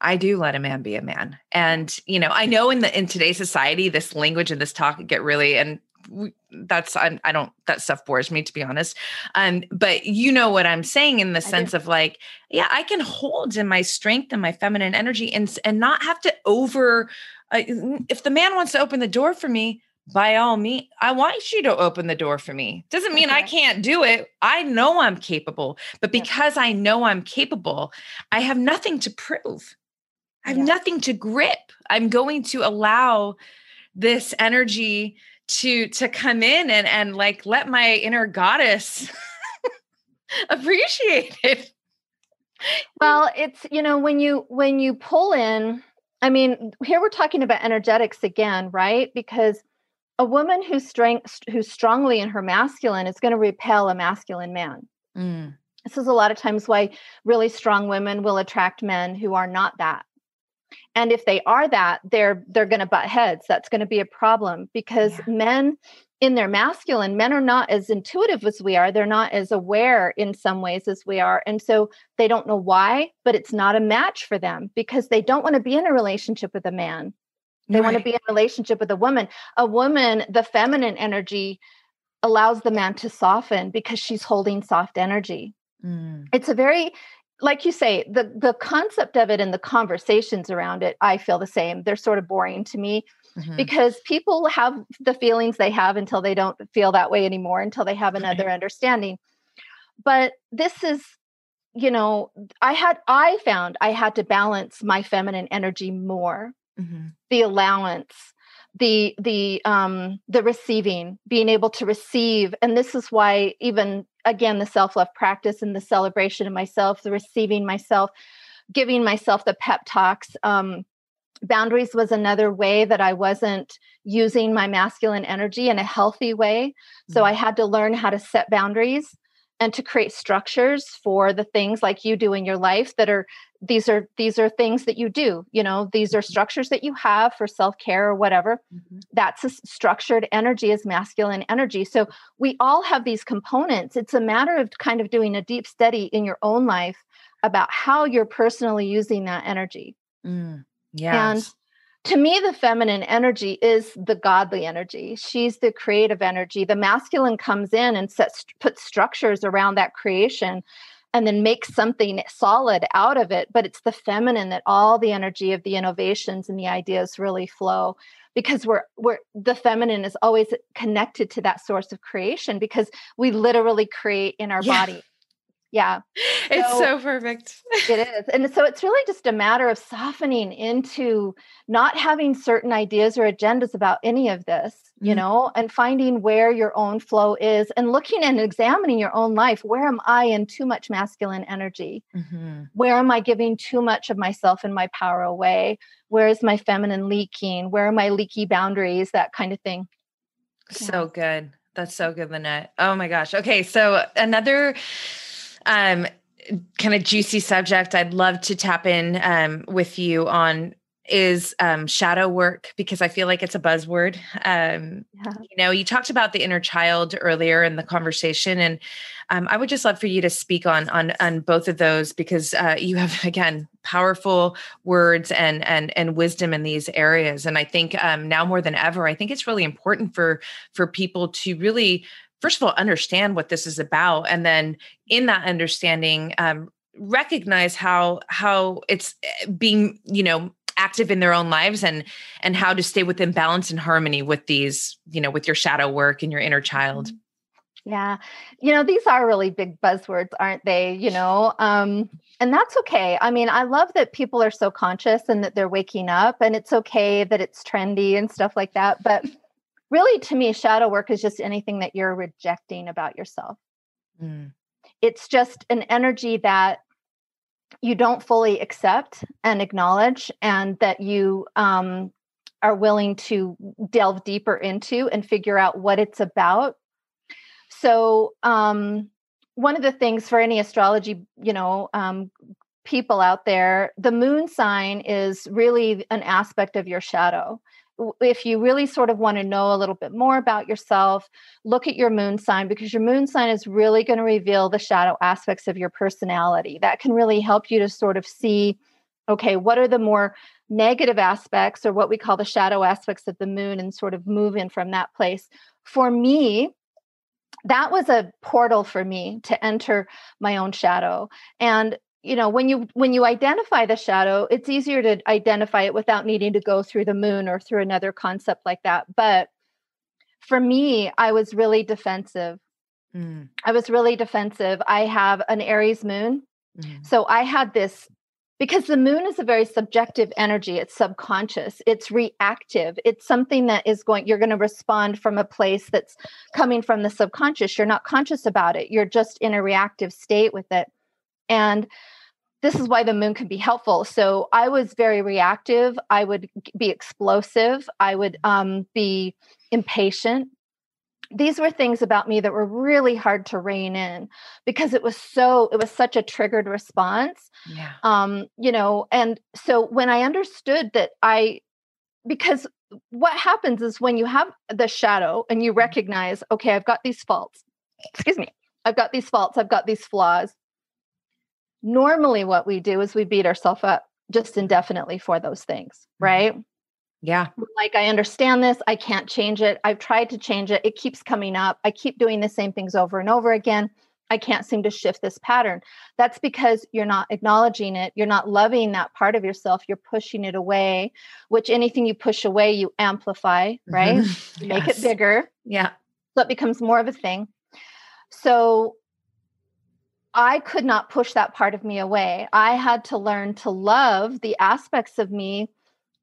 [SPEAKER 2] i do let a man be a man. And you know i know in the in today's society this language and this talk get really and we, that's I, I, don't that stuff bores me to be honest. Um but you know what i'm saying in the I sense do. of like yeah i can hold in my strength and my feminine energy and and not have to over uh, if the man wants to open the door for me by all means, I want you to open the door for me. Doesn't mean okay. I can't do it. I know I'm capable, but because I know I'm capable, I have nothing to prove. I have yeah. nothing to grip. I'm going to allow this energy to to come in and and like let my inner goddess appreciate it.
[SPEAKER 1] Well, it's you know when you when you pull in I mean, here we're talking about energetics again, right? Because a woman who's strength who's strongly in her masculine is going to repel a masculine man. Mm. This is a lot of times why really strong women will attract men who are not that. And if they are that, they're they're going to butt heads. That's going to be a problem because yeah. men in their masculine, men are not as intuitive as we are. They're not as aware in some ways as we are. And so they don't know why, but it's not a match for them because they don't want to be in a relationship with a man. They right. want to be in a relationship with a woman. A woman, the feminine energy allows the man to soften because she's holding soft energy. Mm. It's a very like you say the the concept of it and the conversations around it I feel the same. They're sort of boring to me mm-hmm. because people have the feelings they have until they don't feel that way anymore until they have another right. understanding. But this is you know, I had I found I had to balance my feminine energy more mm-hmm. the allowance the the um the receiving being able to receive and this is why even again the self-love practice and the celebration of myself the receiving myself giving myself the pep talks um boundaries was another way that i wasn't using my masculine energy in a healthy way mm-hmm. so i had to learn how to set boundaries and to create structures for the things like you do in your life that are these are these are things that you do you know these are structures that you have for self-care or whatever. Mm-hmm. that's a structured energy is masculine energy. So we all have these components. It's a matter of kind of doing a deep study in your own life about how you're personally using that energy. Mm,
[SPEAKER 2] yeah
[SPEAKER 1] and to me the feminine energy is the godly energy. She's the creative energy. The masculine comes in and sets puts structures around that creation and then makes something solid out of it but it's the feminine that all the energy of the innovations and the ideas really flow because we're we're the feminine is always connected to that source of creation because we literally create in our yeah. body yeah.
[SPEAKER 2] It's so, so perfect.
[SPEAKER 1] it is. And so it's really just a matter of softening into not having certain ideas or agendas about any of this, mm-hmm. you know, and finding where your own flow is and looking and examining your own life. Where am I in too much masculine energy? Mm-hmm. Where am I giving too much of myself and my power away? Where is my feminine leaking? Where are my leaky boundaries? That kind of thing.
[SPEAKER 2] So yeah. good. That's so good, Lynette. Oh my gosh. Okay. So another um, kind of juicy subject I'd love to tap in um, with you on is um, shadow work because I feel like it's a buzzword. Um, yeah. You know, you talked about the inner child earlier in the conversation, and um, I would just love for you to speak on on on both of those because uh, you have again powerful words and and and wisdom in these areas. And I think um, now more than ever, I think it's really important for for people to really first of all understand what this is about and then in that understanding um, recognize how how it's eh, being you know active in their own lives and and how to stay within balance and harmony with these you know with your shadow work and your inner child.
[SPEAKER 1] Mm-hmm. yeah. You know these are really big buzzwords aren't they? You know um and that's okay. I mean i love that people are so conscious and that they're waking up and it's okay that it's trendy and stuff like that but really to me shadow work is just anything that you're rejecting about yourself. Mm. it's just an energy that you don't fully accept and acknowledge and that you um, are willing to delve deeper into and figure out what it's about. So um, one of the things for any astrology you know um, people out there the moon sign is really an aspect of your shadow if you really sort of want to know a little bit more about yourself, look at your moon sign because your moon sign is really going to reveal the shadow aspects of your personality. That can really help you to sort of see okay, what are the more negative aspects or what we call the shadow aspects of the moon and sort of move in from that place. For me, that was a portal for me to enter my own shadow. And you know when you when you identify the shadow it's easier to identify it without needing to go through the moon or through another concept like that. But for me i was really defensive. Mm. i was really defensive. I have an aries moon. Mm. so i had this because the moon is a very subjective energy. It's subconscious. It's reactive. It's something that is going you're going to respond from a place that's coming from the subconscious. You're not conscious about it. You're just in a reactive state with it and this is why the moon can be helpful. So i was very reactive. I would be explosive. I would um, be impatient. These were things about me that were really hard to rein in because it was so it was such a triggered response.
[SPEAKER 2] Yeah.
[SPEAKER 1] Um you know and so when i understood that i because what happens is when you have the shadow and you mm-hmm. recognize okay i've got these faults. Excuse me. I've got these faults. I've got these flaws normally what we do is we beat ourselves up just indefinitely for those things mm-hmm. right
[SPEAKER 2] yeah.
[SPEAKER 1] Like, I understand this. I can't change it. I've tried to change it. It keeps coming up. I keep doing the same things over and over again. I can't seem to shift this pattern. That's because you're not acknowledging it. You're not loving that part of yourself. You're pushing it away, which anything you push away, you amplify, right?
[SPEAKER 2] Mm-hmm.
[SPEAKER 1] yes. Make it bigger.
[SPEAKER 2] Yeah.
[SPEAKER 1] So it becomes more of a thing. So I could not push that part of me away. I had to learn to love the aspects of me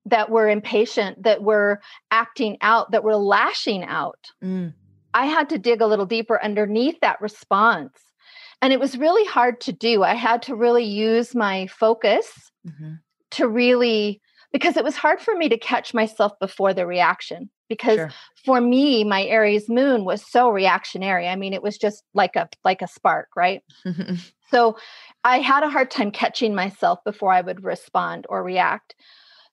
[SPEAKER 1] that were impatient, that were acting out, that were lashing out. Mm. I had to dig a little deeper underneath that response. And it was really hard to do. I had to really use my focus mm-hmm. to really, because it was hard for me to catch myself before the reaction. Because sure. for me, my Aries moon was so reactionary. I mean, it was just like a like a spark, right? so I had a hard time catching myself before I would respond or react.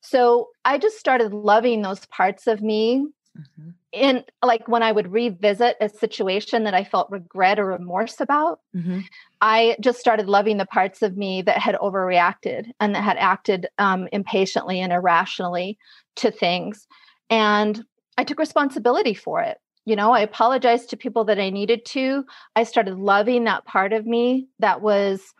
[SPEAKER 1] So I just started loving those parts of me. Mm-hmm. And like when I would revisit a situation that I felt regret or remorse about, mm-hmm. I just started loving the parts of me that had overreacted and that had acted um, impatiently and irrationally to things. And I took responsibility for it. You know, I apologized to people that I needed to. I started loving that part of me that was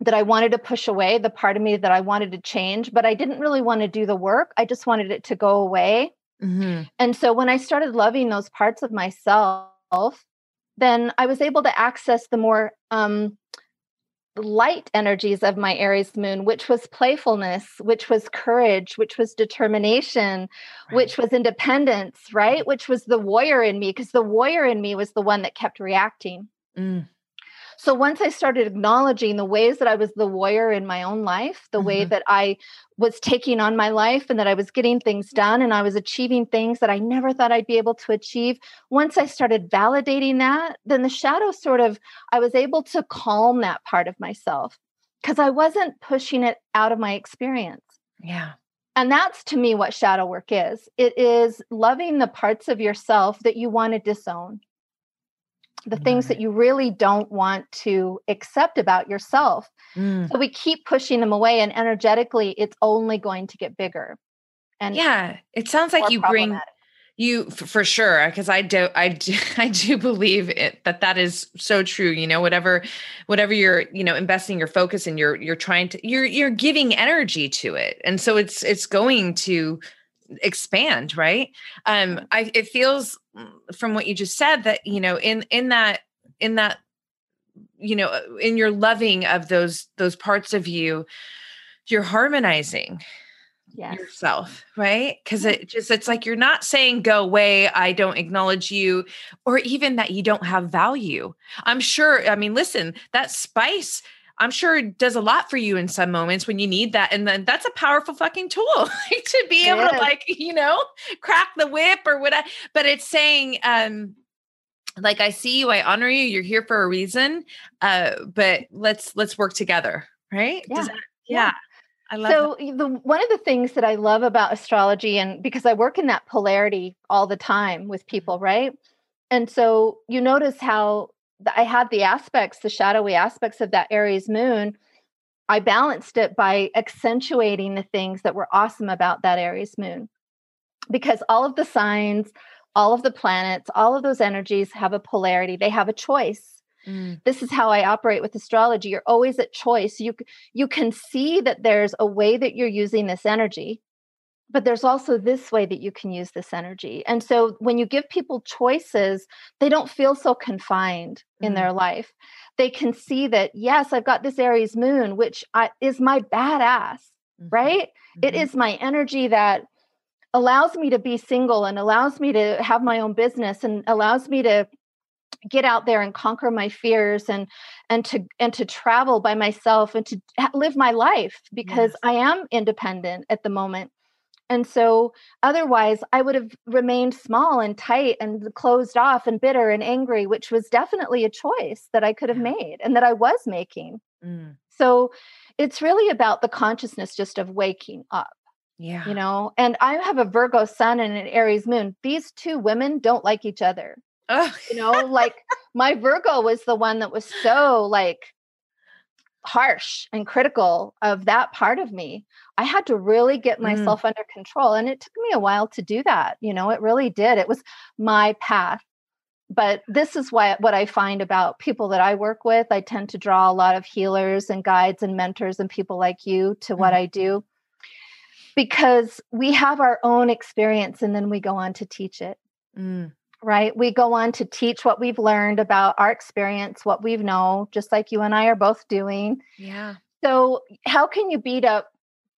[SPEAKER 1] that I wanted to push away, the part of me that I wanted to change, but I didn't really want to do the work. I just wanted it to go away. Mm-hmm. And so when I started loving those parts of myself, then I was able to access the more um, light energies of my Aries moon, which was playfulness, which was courage, which was determination, right. which was independence, right? Which was the warrior in me, because the warrior in me was the one that kept reacting. Mm. So once I started acknowledging the ways that I was the warrior in my own life, the mm-hmm. way that I was taking on my life and that I was getting things done and I was achieving things that I never thought I'd be able to achieve, once I started validating that, then the shadow sort of, I was able to calm that part of myself because I wasn't pushing it out of my experience.
[SPEAKER 2] Yeah.
[SPEAKER 1] And that's to me what shadow work is it is loving the parts of yourself that you want to disown the things that you really don't want to accept about yourself. Mm. So we keep pushing them away, and energetically, it's only going to get bigger.
[SPEAKER 2] And yeah, it sounds like you bring you for sure because i do i do i do believe it that that is so true you know whatever whatever you're you know investing your focus and you're you're trying to you're you're giving energy to it and so it's it's going to expand right? Um i it feels mm, from what you just said that you know in in that in that you know uh, in your loving of those those parts of you you're harmonizing
[SPEAKER 1] yes.
[SPEAKER 2] yourself right? Because it just it's like you're not saying go away i don't acknowledge you or even that you don't have value. I'm sure i mean listen that spice I'm sure it does a lot for you in some moments when you need that. And then that's a powerful fucking tool to be able to like, you know, crack the whip or whatever. But it's saying, um, like I see you, I honor you, you're here for a reason. Uh, but let's let's work together. Right.
[SPEAKER 1] Yeah.
[SPEAKER 2] That, yeah. yeah.
[SPEAKER 1] I love so that. the one of the things that I love about astrology and because I work in that polarity all the time with people, right? And so you notice how I had the aspects, the shadowy aspects of that Aries moon. I balanced it by accentuating the things that were awesome about that Aries moon. Because all of the signs, all of the planets, all of those energies have a polarity, they have a choice. Mm. This is how I operate with astrology. You're always at choice. You you can see that there's a way that you're using this energy but there's also this way that you can use this energy. And so when you give people choices, they don't feel so confined mm-hmm. in their life. They can see that, yes, I've got this Aries moon, which I, is my badass, mm-hmm. right? Mm-hmm. It is my energy that allows me to be single and allows me to have my own business and allows me to get out there and conquer my fears and and to and to travel by myself and to live my life because yes. i am independent at the moment and so otherwise i would have remained small and tight and closed off and bitter and angry which was definitely a choice that i could have made and that i was making. Mm. so it's really about the consciousness just of waking up
[SPEAKER 2] yeah.
[SPEAKER 1] you know? And i have a virgo sun and an aries moon. These two women don't like each other Oh. You know, like my Virgo was the one that was so like harsh and critical of that part of me. I had to really get mm. myself mm. under control. And it took me a while to do that. You know, it really did. It was my path. But this is why what I find about people that I work with, I tend to draw a lot of healers and guides and mentors and people like you to mm. what I do because we have our own experience and then we go on to teach it. Mm right? We go on to teach what we've learned about our experience, what we've know, just like you and I are both doing.
[SPEAKER 2] Yeah.
[SPEAKER 1] So, how can you beat up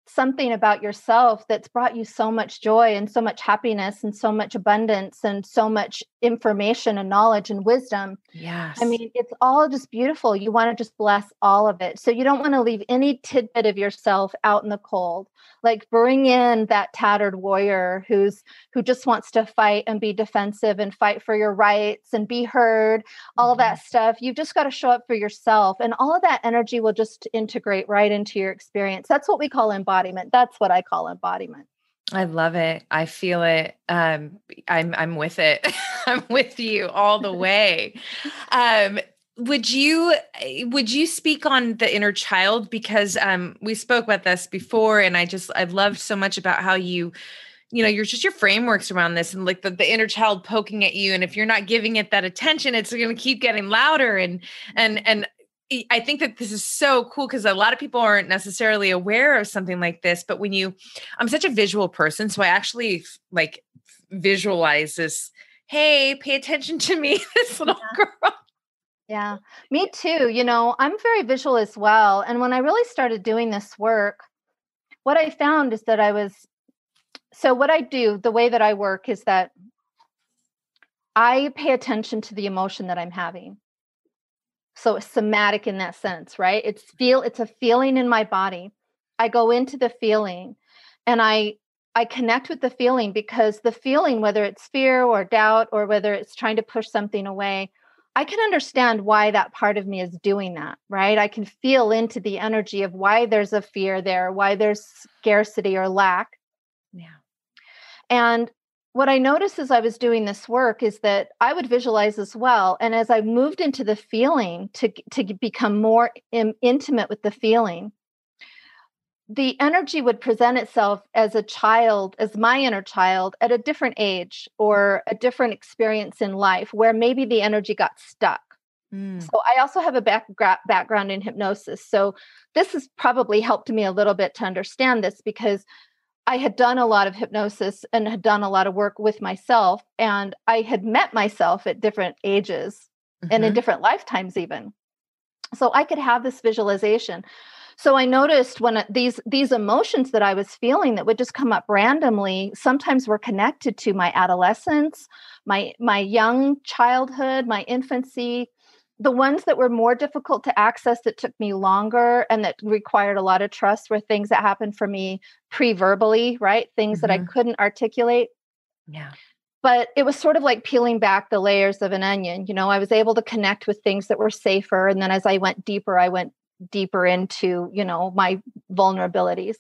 [SPEAKER 1] something about yourself that's brought you so much joy and so much happiness and so much abundance and so much information and knowledge and wisdom.
[SPEAKER 2] Yes.
[SPEAKER 1] I mean, it's all just beautiful. You want to just bless all of it. So you don't want to leave any tidbit of yourself out in the cold. Like bring in that tattered warrior who's who just wants to fight and be defensive and fight for your rights and be heard, all mm-hmm. that stuff. You've just got to show up for yourself and all of that energy will just integrate right into your experience. That's what we call embodiment. That's what I call embodiment.
[SPEAKER 2] I love it. I feel it. Um, I'm I'm with it. I'm with you all the way. Um, would you would you speak on the inner child because um, we spoke about this before, and I just I loved so much about how you you know you're just your frameworks around this and like the, the inner child poking at you and if you're not giving it that attention it's going to keep getting louder and and and I think that this is so cool because a lot of people aren't necessarily aware of something like this. But when you, I'm such a visual person, so I actually like visualize this. Hey, pay attention to me, this little yeah. girl.
[SPEAKER 1] Yeah, me too. You know, I'm very visual as well. And when I really started doing this work, what I found is that I was so what I do, the way that I work is that I pay attention to the emotion that I'm having so it's somatic in that sense right? It's feel it's a feeling in my body. I go into the feeling and i i connect with the feeling because the feeling whether it's fear or doubt or whether it's trying to push something away i can understand why that part of me is doing that right? I can feel into the energy of why there's a fear there why there's scarcity or lack.
[SPEAKER 2] Yeah.
[SPEAKER 1] And what I noticed as I was doing this work is that I would visualize as well. And as I moved into the feeling to, to become more in, intimate with the feeling, the energy would present itself as a child, as my inner child, at a different age or a different experience in life where maybe the energy got stuck. Mm. So I also have a back, background in hypnosis. So this has probably helped me a little bit to understand this because I had done a lot of hypnosis and had done a lot of work with myself. And I had met myself at different ages mm-hmm. and in mm-hmm. different lifetimes, even. So I could have this visualization. So I noticed when these these emotions that I was feeling that would just come up randomly sometimes were connected to my adolescence, my my young childhood, my infancy, the ones that were more difficult to access that took me longer and that required a lot of trust were things that happened for me pre-verbally right things mm-hmm. that i mm-hmm. couldn't articulate
[SPEAKER 2] yeah
[SPEAKER 1] but it was sort of like peeling back the layers of an onion you know i was able to connect with things that were safer and then as i went deeper i went deeper into you know my vulnerabilities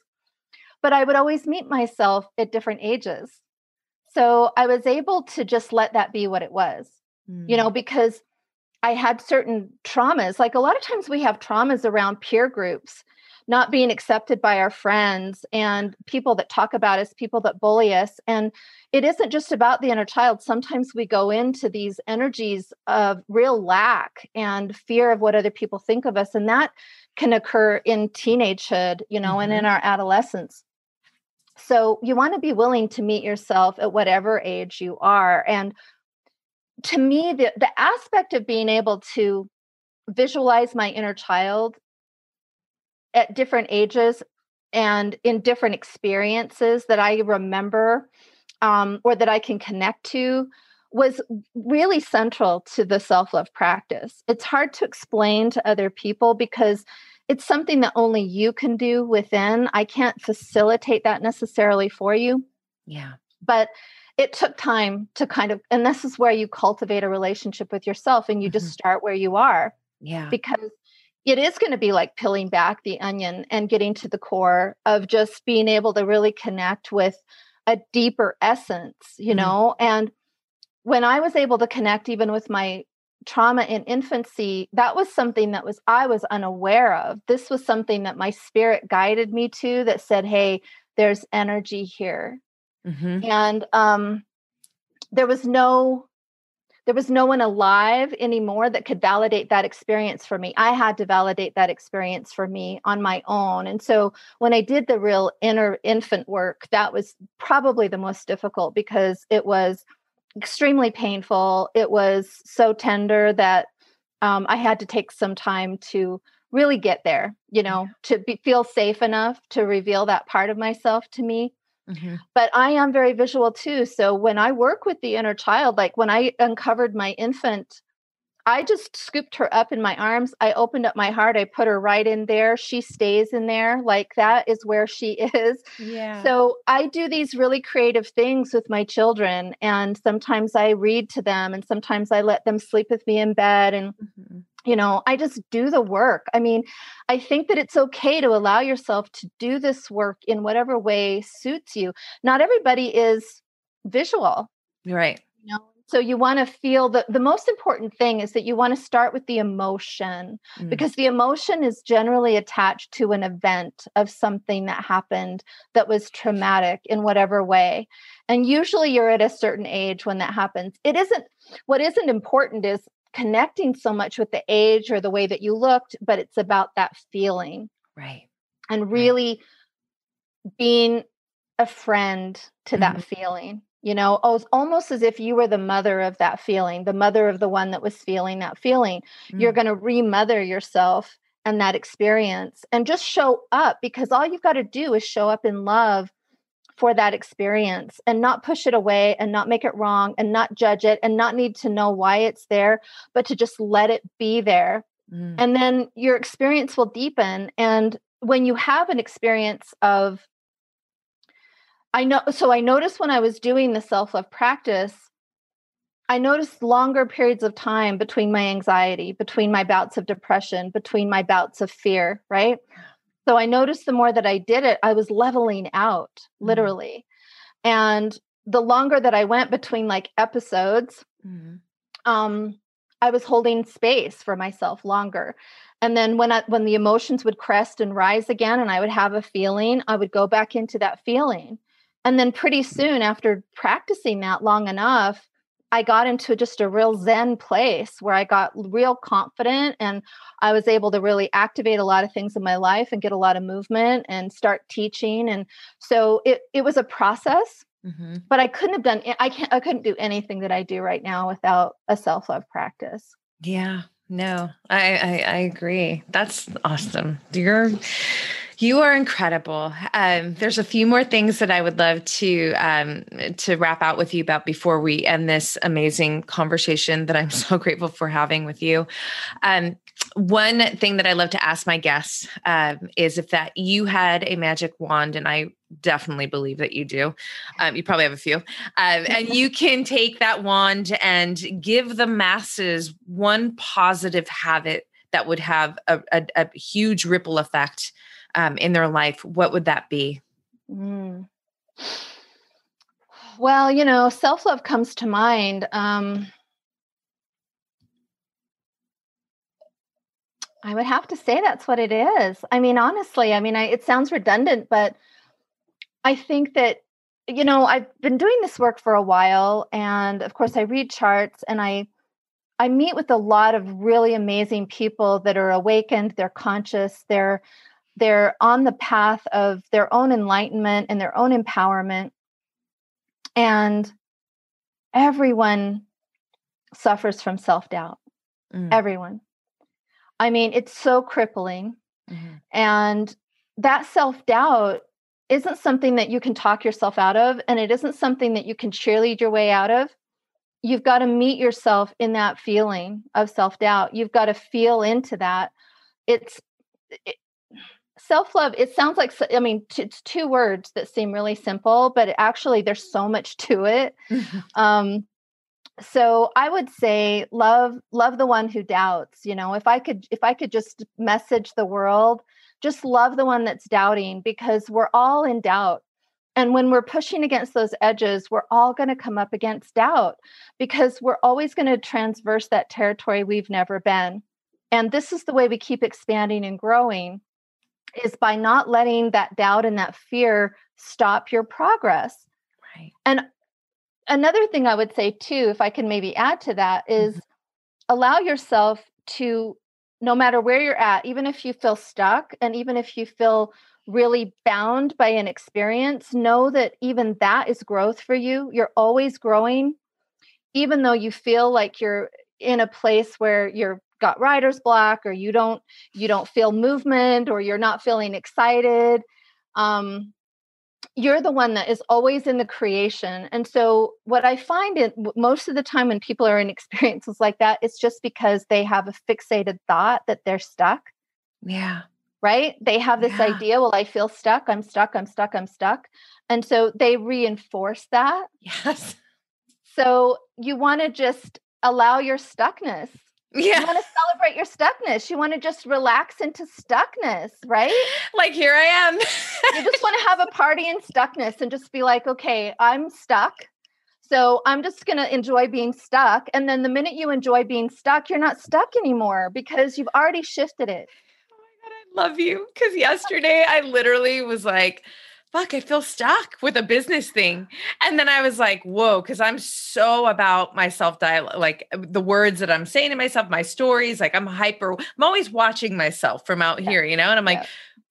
[SPEAKER 1] but i would always meet myself at different ages so i was able to just let that be what it was mm. you know because I had certain traumas. Like a lot of times we have traumas around peer groups, not being accepted by our friends and people that talk about us, people that bully us. And it isn't just about the inner child. Sometimes we go into these energies of real lack and fear of what other people think of us. And that can occur in teenagehood, you know, mm-hmm. and in mm-hmm. our adolescence. So you want to be willing to meet yourself at whatever age you are. And to me, the, the aspect of being able to visualize my inner child at different ages and in different experiences that I remember um, or that I can connect to was really central to the self love practice. It's hard to explain to other people because it's something that only you can do within. I can't facilitate that necessarily for you.
[SPEAKER 2] Yeah.
[SPEAKER 1] But it took time to kind of, and this is where you cultivate a relationship with yourself and you mm-hmm. just start where you are.
[SPEAKER 2] Yeah.
[SPEAKER 1] Because it is going to be like peeling back the onion and getting to the core of just being able to really connect with a deeper essence, you mm-hmm. know? And when I was able to connect even with my trauma in infancy, that was something that was I was unaware of. This was something that my spirit guided me to that said, "Hey, there's energy here." Mm-hmm. And um there was no there was no one alive anymore that could validate that experience for me. I had to validate that experience for me on my own. And so when I did the real inner infant work, that was probably the most difficult because it was extremely painful. It was so tender that um, I had to take some time to really get there, you know, to be, feel safe enough to reveal that part of myself to me. Mm-hmm. But I am very visual too. So when I work with the inner child, like when I uncovered my infant I just scooped her up in my arms. I opened up my heart. I put her right in there. She stays in there. Like that is where she is.
[SPEAKER 2] Yeah.
[SPEAKER 1] So I do these really creative things with my children. And sometimes I read to them and sometimes I let them sleep with me in bed. And, mm-hmm. You know, I just do the work. I mean, I think that it's okay to allow yourself to do this work in whatever way suits you. Not everybody is visual.
[SPEAKER 2] Right.
[SPEAKER 1] You know, so you want to feel the the most important thing is that you want to start with the emotion mm. because the emotion is generally attached to an event of something that happened that was traumatic in whatever way. And usually you're at a certain age when that happens. It isn't what isn't important is connecting so much with the age or the way that you looked, but it's about that feeling.
[SPEAKER 2] Right.
[SPEAKER 1] And really right. being a friend to mm-hmm. that feeling you know almost as if you were the mother of that feeling the mother of the one that was feeling that feeling mm. you're going to remother yourself and that experience and just show up because all you've got to do is show up in love for that experience and not push it away and not make it wrong and not judge it and not need to know why it's there but to just let it be there mm. and then your experience will deepen and when you have an experience of I know so I noticed when I was doing the self-love practice I noticed longer periods of time between my anxiety, between my bouts of depression, between my bouts of fear, right? So I noticed the more that I did it, I was leveling out, mm-hmm. literally. Mm-hmm. And the longer that I went between like episodes, mm-hmm. um, I was holding space for myself longer. And then when I, when the emotions would crest and rise again, and I would have a feeling, I would go back into that feeling. And then pretty soon after practicing that long enough, I got into just a real Zen place where I got real confident and I was able to really activate a lot of things in my life and get a lot of movement and start teaching. And so it, it was a process, mm-hmm. but I couldn't have done, I can't, I couldn't do anything that I do right now without a self-love practice.
[SPEAKER 2] Yeah, no, I, I, I agree. That's awesome. You're, you are incredible. Um, there's a few more things that I would love to um, to wrap out with you about before we end this amazing conversation that I'm so grateful for having with you. Um, one thing that I love to ask my guests um, is if that you had a magic wand, and I definitely believe that you do. Um, you probably have a few, um, and you can take that wand and give the masses one positive habit that would have a, a, a huge ripple effect um, in their life, what would that be? Mm.
[SPEAKER 1] Well, you know, self love comes to mind. Um, I would have to say that's what it is. I mean, honestly, I mean, I, it sounds redundant, but I think that, you know, I've been doing this work for a while. And of course, I read charts and I, I meet with a lot of really amazing people that are awakened, they're conscious, they're they're on the path of their own enlightenment and their own empowerment. And everyone suffers from self-doubt. Mm. everyone. I mean it's so crippling. Mm-hmm. and that self-doubt isn't something that you can talk yourself out of and it isn't something that you can cheerlead your way out of. You've got to meet yourself in that feeling of self-doubt. You've got to feel into that. It's it, self-love it sounds like i mean it's two words that seem really simple but actually there's so much to it. Um so i would say love love the one who doubts you know if i could if i could just message the world just love the one that's doubting because we're all in doubt. And when we're pushing against those edges, we're all going to come up against doubt because we're always going to transverse that territory we've never been. And this is the way we keep expanding and growing is by not letting that doubt and that fear stop your progress. Right. And another thing I would say too, if I can maybe add to that, is mm-hmm. allow yourself to, no matter where you're at, even if you feel stuck and even if you feel really bound by an experience, know that even that is growth for you. You're always growing, even though you feel like you're in a place where you're got writer's block or you don't you don't feel movement or you're not feeling excited um, you're the one that is always in the creation and so what i find it most of the time when people are in experiences like that it's just because they have a fixated thought that they're stuck
[SPEAKER 2] yeah
[SPEAKER 1] right? They have this yeah. idea, well, I feel stuck, I'm stuck, I'm stuck, I'm stuck. And so they reinforce that.
[SPEAKER 2] Yes.
[SPEAKER 1] So you want to just allow your stuckness.
[SPEAKER 2] Yeah.
[SPEAKER 1] You want to celebrate your stuckness. You want to just relax into stuckness, right?
[SPEAKER 2] Like here I am.
[SPEAKER 1] you just want to have a party in stuckness and just be like, okay, I'm stuck. So I'm just going to enjoy being stuck. And then the minute you enjoy being stuck, you're not stuck anymore because you've already shifted it Oh my God, I
[SPEAKER 2] love you. Cause yesterday I literally was like, fuck, I feel stuck with a business thing. And then I was like, whoa, because I'm so about my self dialogue, like uh, the words that I'm saying to myself, my stories, like I'm hyper, I'm always watching myself from out yeah. here, you know? And I'm like, yeah.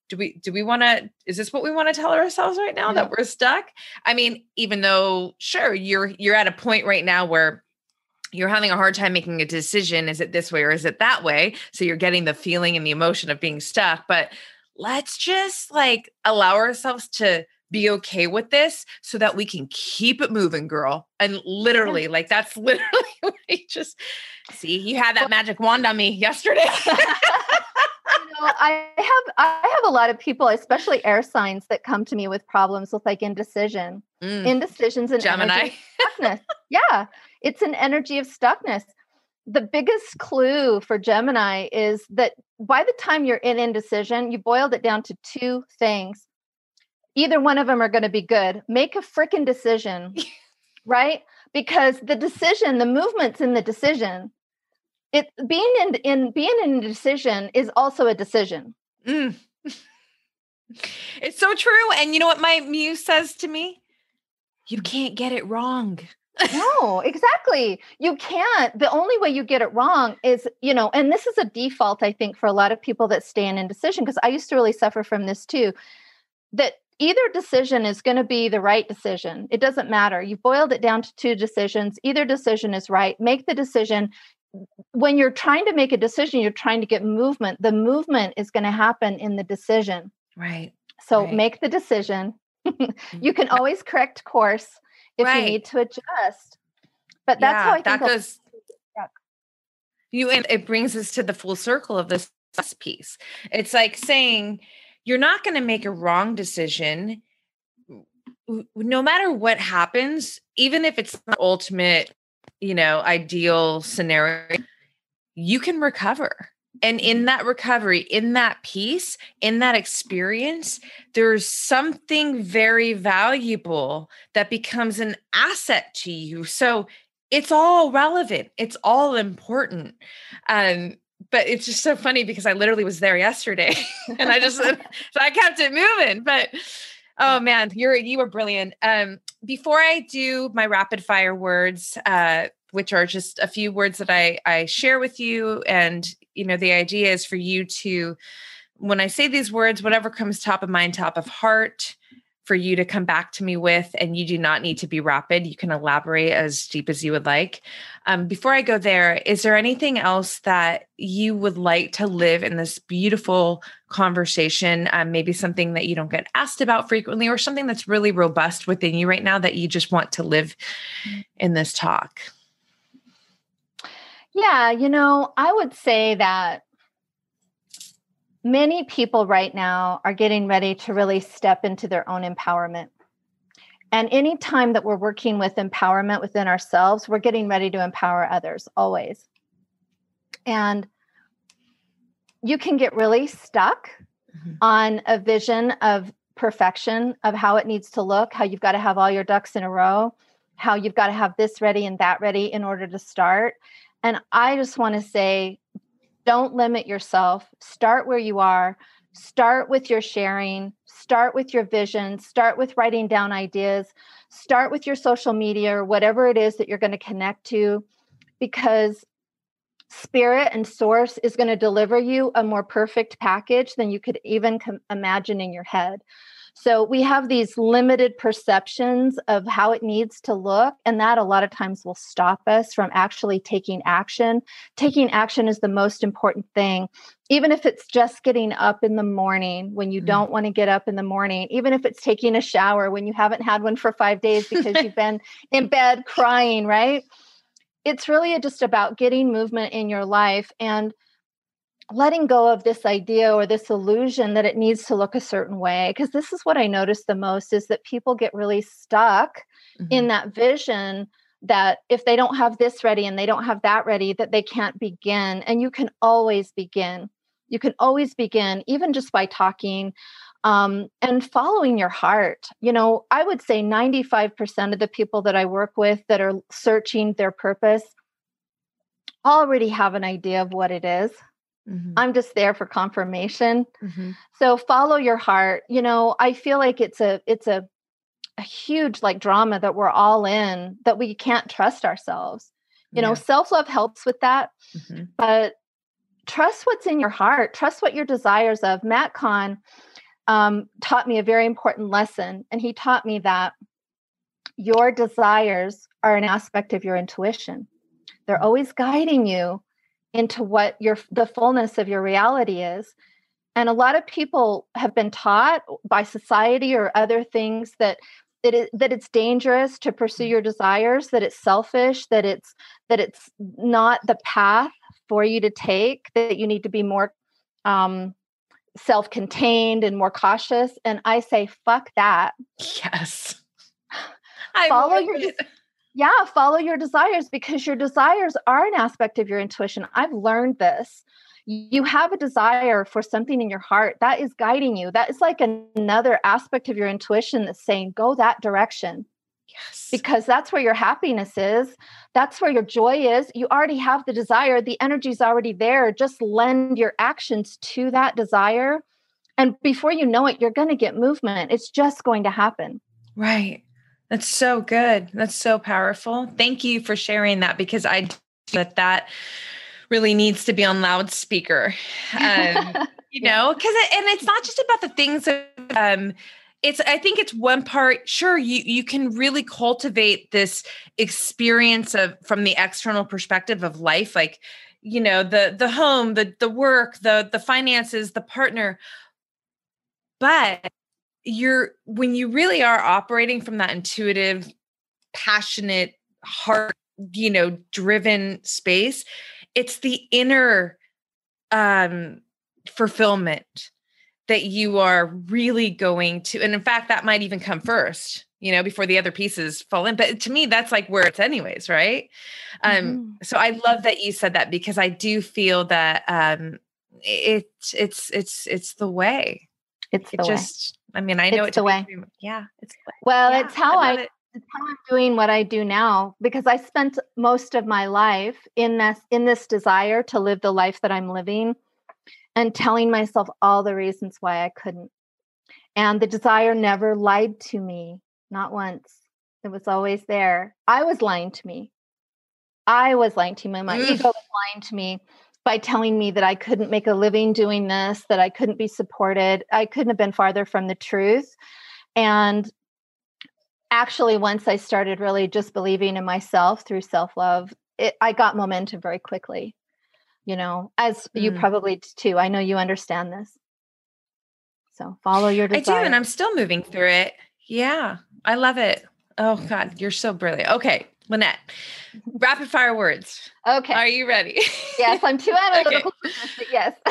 [SPEAKER 2] do we do we want to is this what we want to tell ourselves right now yeah. that we're stuck i mean even though sure you're you're at a point right now where you're having a hard time making a decision is it this way or is it that way so you're getting the feeling and the emotion of being stuck but let's just like allow ourselves to be okay with this so that we can keep it moving girl and literally like that's literally what you just see you had that magic wand on me yesterday
[SPEAKER 1] I have I have a lot of people, especially air signs, that come to me with problems with like indecision, mm. indecisions and
[SPEAKER 2] Gemini. stuckness.
[SPEAKER 1] yeah, it's an energy of stuckness. The biggest clue for Gemini is that by the time you're in indecision, you boiled it down to two things. Either one of them are going to be good. Make a freaking decision, right? Because the decision, the movement's in the decision. It being in in being in decision is also a decision. Mm.
[SPEAKER 2] It's so true. And you know what my muse says to me? You can't get it wrong
[SPEAKER 1] no, exactly. You can't. The only way you get it wrong is, you know, and this is a default, I think, for a lot of people that stay in indecision, because I used to really suffer from this too. That either decision is going to be the right decision. It doesn't matter. You've boiled it down to two decisions. Either decision is right. Make the decision. When you're trying to make a decision, you're trying to get movement. The movement is going to happen in the decision.
[SPEAKER 2] Right.
[SPEAKER 1] So
[SPEAKER 2] right.
[SPEAKER 1] make the decision. you can mm-hmm. always correct course if right. you need to adjust. But that's yeah, how I think that goes.
[SPEAKER 2] You and it brings us to the full circle of this piece. It's like saying you're not going to make a wrong decision no matter what happens, even if it's the ultimate, you know, ideal scenario, you can recover and in that recovery, in that peace, in that experience, there's something very valuable that becomes an asset to you. So it's all relevant, it's all important. Um, but it's just so funny because I literally was there yesterday and I just so I kept it moving. But oh man, you're you were brilliant. Um, before I do my rapid fire words, uh, which are just a few words that I, I share with you. And, you know, the idea is for you to when I say these words, whatever comes top of mind, top of heart, for you to come back to me with, and you do not need to be rapid. You can elaborate as deep as you would like. Um, before I go there, is there anything else that you would like to live in this beautiful conversation? Um, maybe something that you don't get asked about frequently, or something that's really robust within you right now that you just want to live in this talk?
[SPEAKER 1] Yeah, you know, I would say that many people right now are getting ready to really step into their own empowerment. And anytime that we're working with empowerment within ourselves, we're getting ready to empower others always. And you can get really stuck mm-hmm. on a vision of perfection, of how it needs to look, how you've got to have all your ducks in a row, how you've got to have this ready and that ready in order to start. And I just want to say, don't limit yourself. Start where you are. Start with your sharing. Start with your vision. Start with writing down ideas. Start with your social media or whatever it is that you're going to connect to, because spirit and source is going to deliver you a more perfect package than you could even com- imagine in your head. So we have these limited perceptions of how it needs to look. And that a lot of times will stop us from actually taking action. Taking action is the most important thing. Even if it's just getting up in the morning when you mm. don't want to get up in the morning, even if it's taking a shower when you haven't had one for five days because you've been in bed crying, right? It's really just about getting movement in your life. And letting go of this idea or this illusion that it needs to look a certain way because this is what i notice the most is that people get really stuck mm-hmm. in that vision that if they don't have this ready and they don't have that ready that they can't begin and you can always begin. You can always begin even just by talking um, and following your heart. You know i would say 95% of the people that i work with that are searching their purpose already have an idea of what it is Mm-hmm. I'm just there for confirmation. Mm-hmm. So follow your heart. You know, I feel like it's a it's a a huge like drama that we're all in that we can't trust ourselves. You yeah. know, self-love helps with that. Mm-hmm. But trust what's in your heart. Trust what your desires of. Matt Kahn um, taught me a very important lesson, and he taught me that your desires are an aspect of your intuition. They're mm. always guiding you into what your the fullness of your reality is. And a lot of people have been taught by society or other things that it is that it's dangerous to pursue your desires that it's selfish that it's that it's not the path for you to take that you need to be more um, self-contained and more cautious. And i say fuck that.
[SPEAKER 2] Yes.
[SPEAKER 1] I follow your it yeah, follow your desires because your desires are an aspect of your intuition. I've learned this. You have a desire for something in your heart that is guiding you. That is like another aspect of your intuition that's saying, go that direction. Yes. Because that's where your happiness is. That's where your joy is. You already have the desire, the energy's already there. Just lend your actions to that desire. And before you know it, you're going to get movement. It's just going to happen.
[SPEAKER 2] Right. That's so good. That's so powerful. Thank you for sharing that because I that that really needs to be on loudspeaker. Um, you know, because it, and it's not just about the things that um it's i think it's one part sure you you can really cultivate this experience of from the external perspective of life like you know the the home the the work the the finances the partner but you're when you really are operating from that intuitive passionate heart you know driven space it's the inner um fulfillment that you are really going to and in fact that might even come first you know before the other pieces fall in but to me that's like where it's anyways right? Um mm-hmm. so i love that you said that because i do feel that um it it's it's it's the way.
[SPEAKER 1] It's
[SPEAKER 2] it just I mean, I know it's,
[SPEAKER 1] the way.
[SPEAKER 2] yeah, it's
[SPEAKER 1] well, yeah, it's how I, I it. it's how I'm doing what I do now because I spent most of my life in this in this desire to live the life that I'm living and telling myself all the reasons why I couldn't. And the desire never lied to me, not once. It was always there. I was lying to me. I was lying to me. My mm. ego was lying to me by telling me that I couldn't make a living doing this, that I couldn't be supported. I couldn't have been farther from the truth. And actually, once I started really just believing in myself through self love, I got momentum very quickly. You know, as mm. you probably too. I know you understand this. So follow your desire.
[SPEAKER 2] I do, and I'm still moving through it. Yeah, I love it. Oh God, you're so brilliant. Okay, Lynette, rapid fire words.
[SPEAKER 1] Okay.
[SPEAKER 2] Are you ready?
[SPEAKER 1] Yes, I'm too analytical. okay. yes.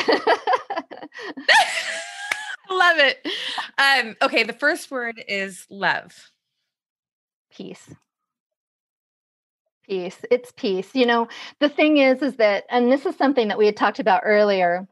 [SPEAKER 2] love it. Um, okay, the first word is love.
[SPEAKER 1] Peace. Peace. It's peace. You know, the thing is, is that, and this is something that we had talked about earlier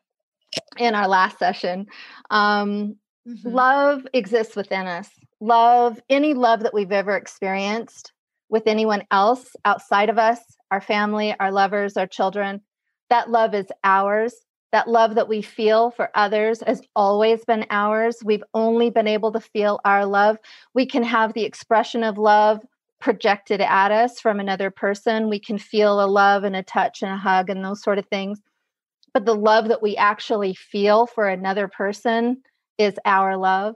[SPEAKER 1] in our last session. Um, mm-hmm. Love exists within us. Love, any love that we've ever experienced with anyone else outside of us, our family, our lovers, our children, that love is ours. That love that we feel for others has always been ours. We've only been able to feel our love. We can have the expression of love projected at us from another person. We can feel a love and a touch and a hug and those sort of things but the love that we actually feel for another person is our love.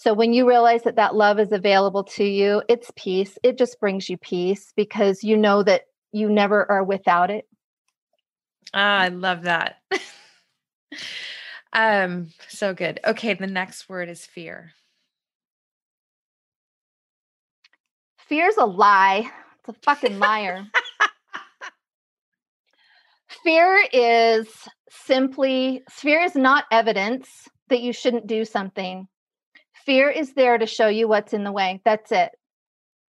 [SPEAKER 1] So when you realize that that love is available to you, it's peace. It just brings you peace because you know that you never are without it.
[SPEAKER 2] Ah, I love that. um, so good. Okay, the next word is fear.
[SPEAKER 1] Fear's a lie. It's a fucking liar. fear is simply fear is not evidence that you shouldn't do something. Fear is there to show you what's in the way. That's it.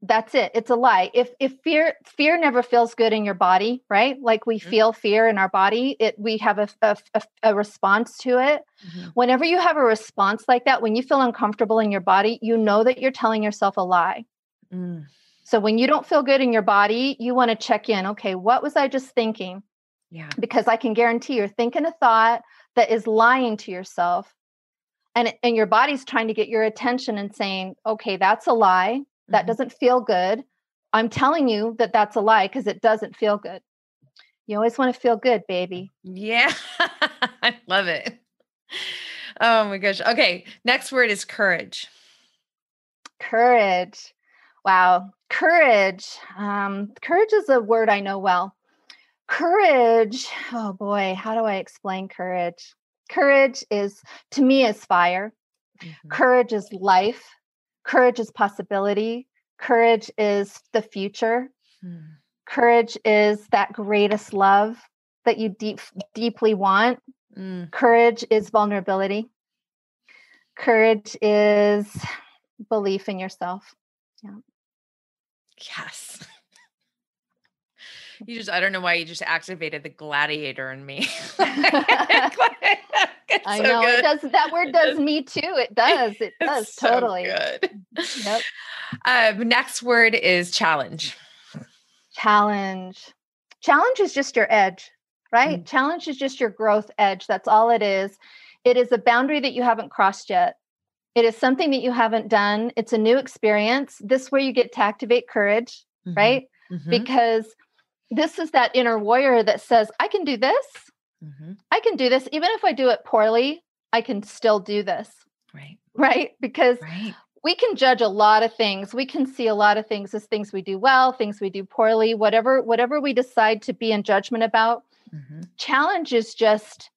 [SPEAKER 1] That's it. It's a lie. If if fear fear never feels good in your body, right? Like we mm-hmm. feel fear in our body, it we have a a, a response to it. Mm-hmm. Whenever you have a response like that, when you feel uncomfortable in your body, you know that you're telling yourself a lie. Mm. So when you don't feel good in your body, you want to check in. Okay, what was I just thinking?
[SPEAKER 2] Yeah.
[SPEAKER 1] Because I can guarantee you're thinking a thought that is lying to yourself. And, and your body's trying to get your attention and saying, okay, that's a lie. That mm-hmm. doesn't feel good. I'm telling you that that's a lie because it doesn't feel good. You always want to feel good, baby.
[SPEAKER 2] Yeah. I love it. Oh my gosh. Okay. Next word is courage.
[SPEAKER 1] Courage. Wow. Courage. Um, courage is a word I know well. Courage, oh boy, how do I explain courage? Courage is, to me, is fire. Mm-hmm. Courage is life. Courage is possibility. Courage is the future. Mm. Courage is that greatest love that you deep, deeply want. Mm. Courage is vulnerability. Courage is belief in yourself. Yeah.
[SPEAKER 2] Yes. You just, I don't know why you just activated the gladiator in me.
[SPEAKER 1] I so know good. it does. That word does me too. It does. It does it's totally. So good.
[SPEAKER 2] Yep. Um, next word is challenge.
[SPEAKER 1] Challenge. Challenge is just your edge, right? Mm. Challenge is just your growth edge. That's all it is. It is a boundary that you haven't crossed yet. It is something that you haven't done. It's a new experience. This where you get to activate courage, mm-hmm. right? Mm-hmm. Because this is that inner warrior that says, I can do this. Mm-hmm. I can do this. Even if I do it poorly, I can still do this.
[SPEAKER 2] Right.
[SPEAKER 1] Right. Because right. we can judge a lot of things. We can see a lot of things as things we do well, things we do poorly, whatever, whatever we decide to be in judgment about. Mm-hmm. Challenge is just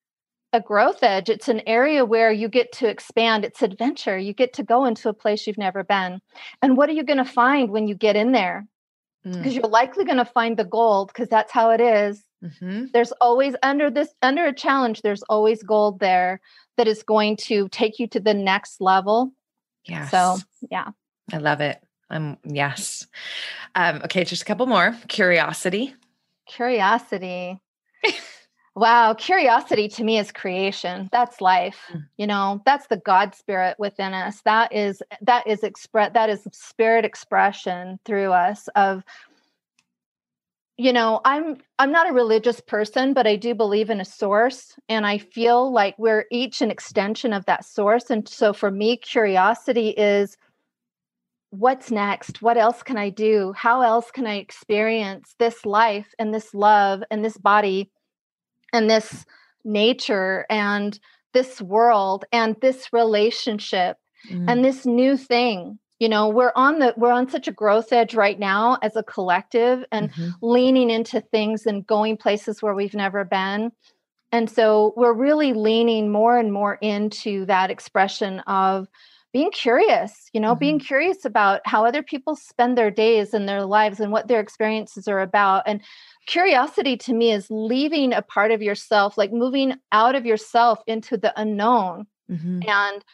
[SPEAKER 1] a growth edge. It's an area where you get to expand. It's adventure. You get to go into a place you've never been. And what are you going to find when you get in there? Because mm. you're likely going to find the gold because that's how it is. Mm-hmm. There's always under this under a challenge. There's always gold there that is going to take you to the next level.
[SPEAKER 2] Yeah.
[SPEAKER 1] So yeah,
[SPEAKER 2] I love it. Um. Yes. Um. Okay. Just a couple more. Curiosity.
[SPEAKER 1] Curiosity. Wow, curiosity to me is creation. That's life. Mm. You know, that's the God spirit within us. That is that is express that is spirit expression through us of you know, I'm I'm not a religious person, but I do believe in a source and I feel like we're each an extension of that source and so for me curiosity is what's next? What else can I do? How else can I experience this life and this love and this body and this nature and this world and this relationship mm. and this new thing you know we're on the we're on such a growth edge right now as a collective and mm-hmm. leaning into things and going places where we've never been and so we're really leaning more and more into that expression of being curious, you know, mm-hmm. being curious about how other people spend their days and their lives and what their experiences are about. And curiosity to me is leaving a part of yourself, like moving out of yourself into the unknown mm-hmm. and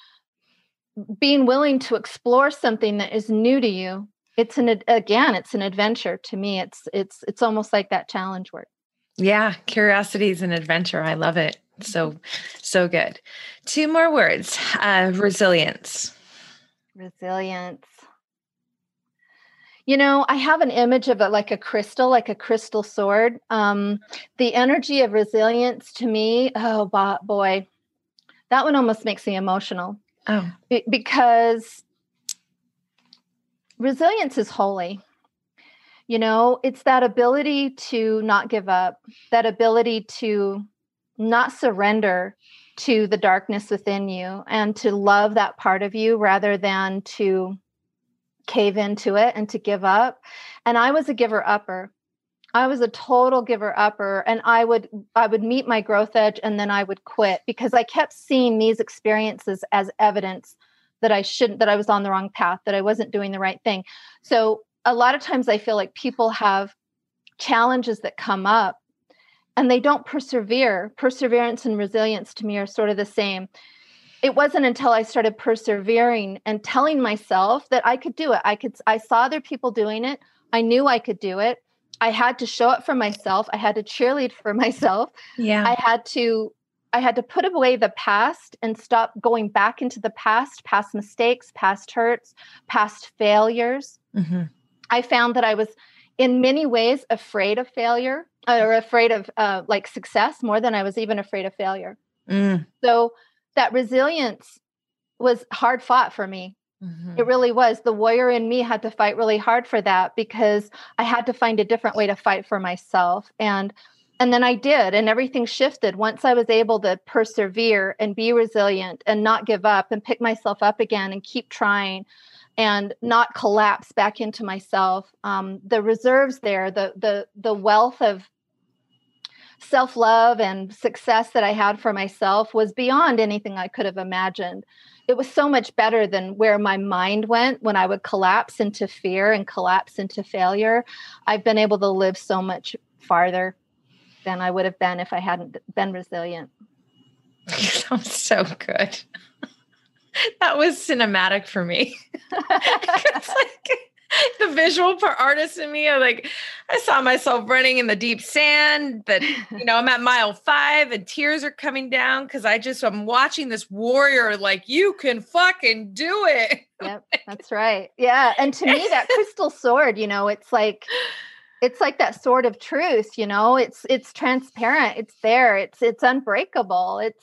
[SPEAKER 1] being willing to explore something that is new to you. It's an again, it's an adventure to me. It's it's it's almost like that challenge work.
[SPEAKER 2] Yeah, curiosity is an adventure. I love it. So, so good. Two more words uh, resilience.
[SPEAKER 1] Resilience. You know, I have an image of it like a crystal, like a crystal sword. Um, the energy of resilience to me, oh boy, that one almost makes me emotional.
[SPEAKER 2] Oh,
[SPEAKER 1] because resilience is holy you know it's that ability to not give up that ability to not surrender to the darkness within you and to love that part of you rather than to cave into it and to give up. And i was a giver upper. I was a total giver upper and i would i would meet my growth edge and then i would quit because i kept seeing these experiences as evidence that i shouldn't that i was on the wrong path that i wasn't doing the right thing. So a lot of times I feel like people have challenges that come up and they don't persevere. Perseverance and resilience to me are sort of the same. It wasn't until I started persevering and telling myself that I could do it. I could I saw other people doing it. I knew I could do it. I had to show up for myself. I had to cheerlead for myself.
[SPEAKER 2] Yeah.
[SPEAKER 1] I had to I had to put away the past and stop going back into the past, past mistakes, past hurts, past failures. Mm-hmm. I found that I was in many ways afraid of failure or afraid of uh, like success more than I was even afraid of failure. Mm. So that resilience was hard fought for me. Mm-hmm. It really was. The warrior in me had to fight really hard for that because I had to find a different way to fight for myself. And and then I did, and everything shifted once I was able to persevere and be resilient and not give up and pick myself up again and keep trying and not collapse back into myself. Um, the reserves there, the the the wealth of self love and success that I had for myself was beyond anything I could have imagined. It was so much better than where my mind went when I would collapse into fear and collapse into failure. I've been able to live so much farther than I would have been if I hadn't been resilient.
[SPEAKER 2] You sound so good. that was cinematic for me. it's like, the visual part artist in me, I like I saw myself running in the deep sand. That you know, I'm at mile five and tears are coming down because I just I'm watching this warrior like you can fucking do it.
[SPEAKER 1] Yep, that's right. Yeah, and to me, that crystal sword, you know, it's like it's like that sword of truth. You know, it's it's transparent. It's there. It's it's unbreakable. It's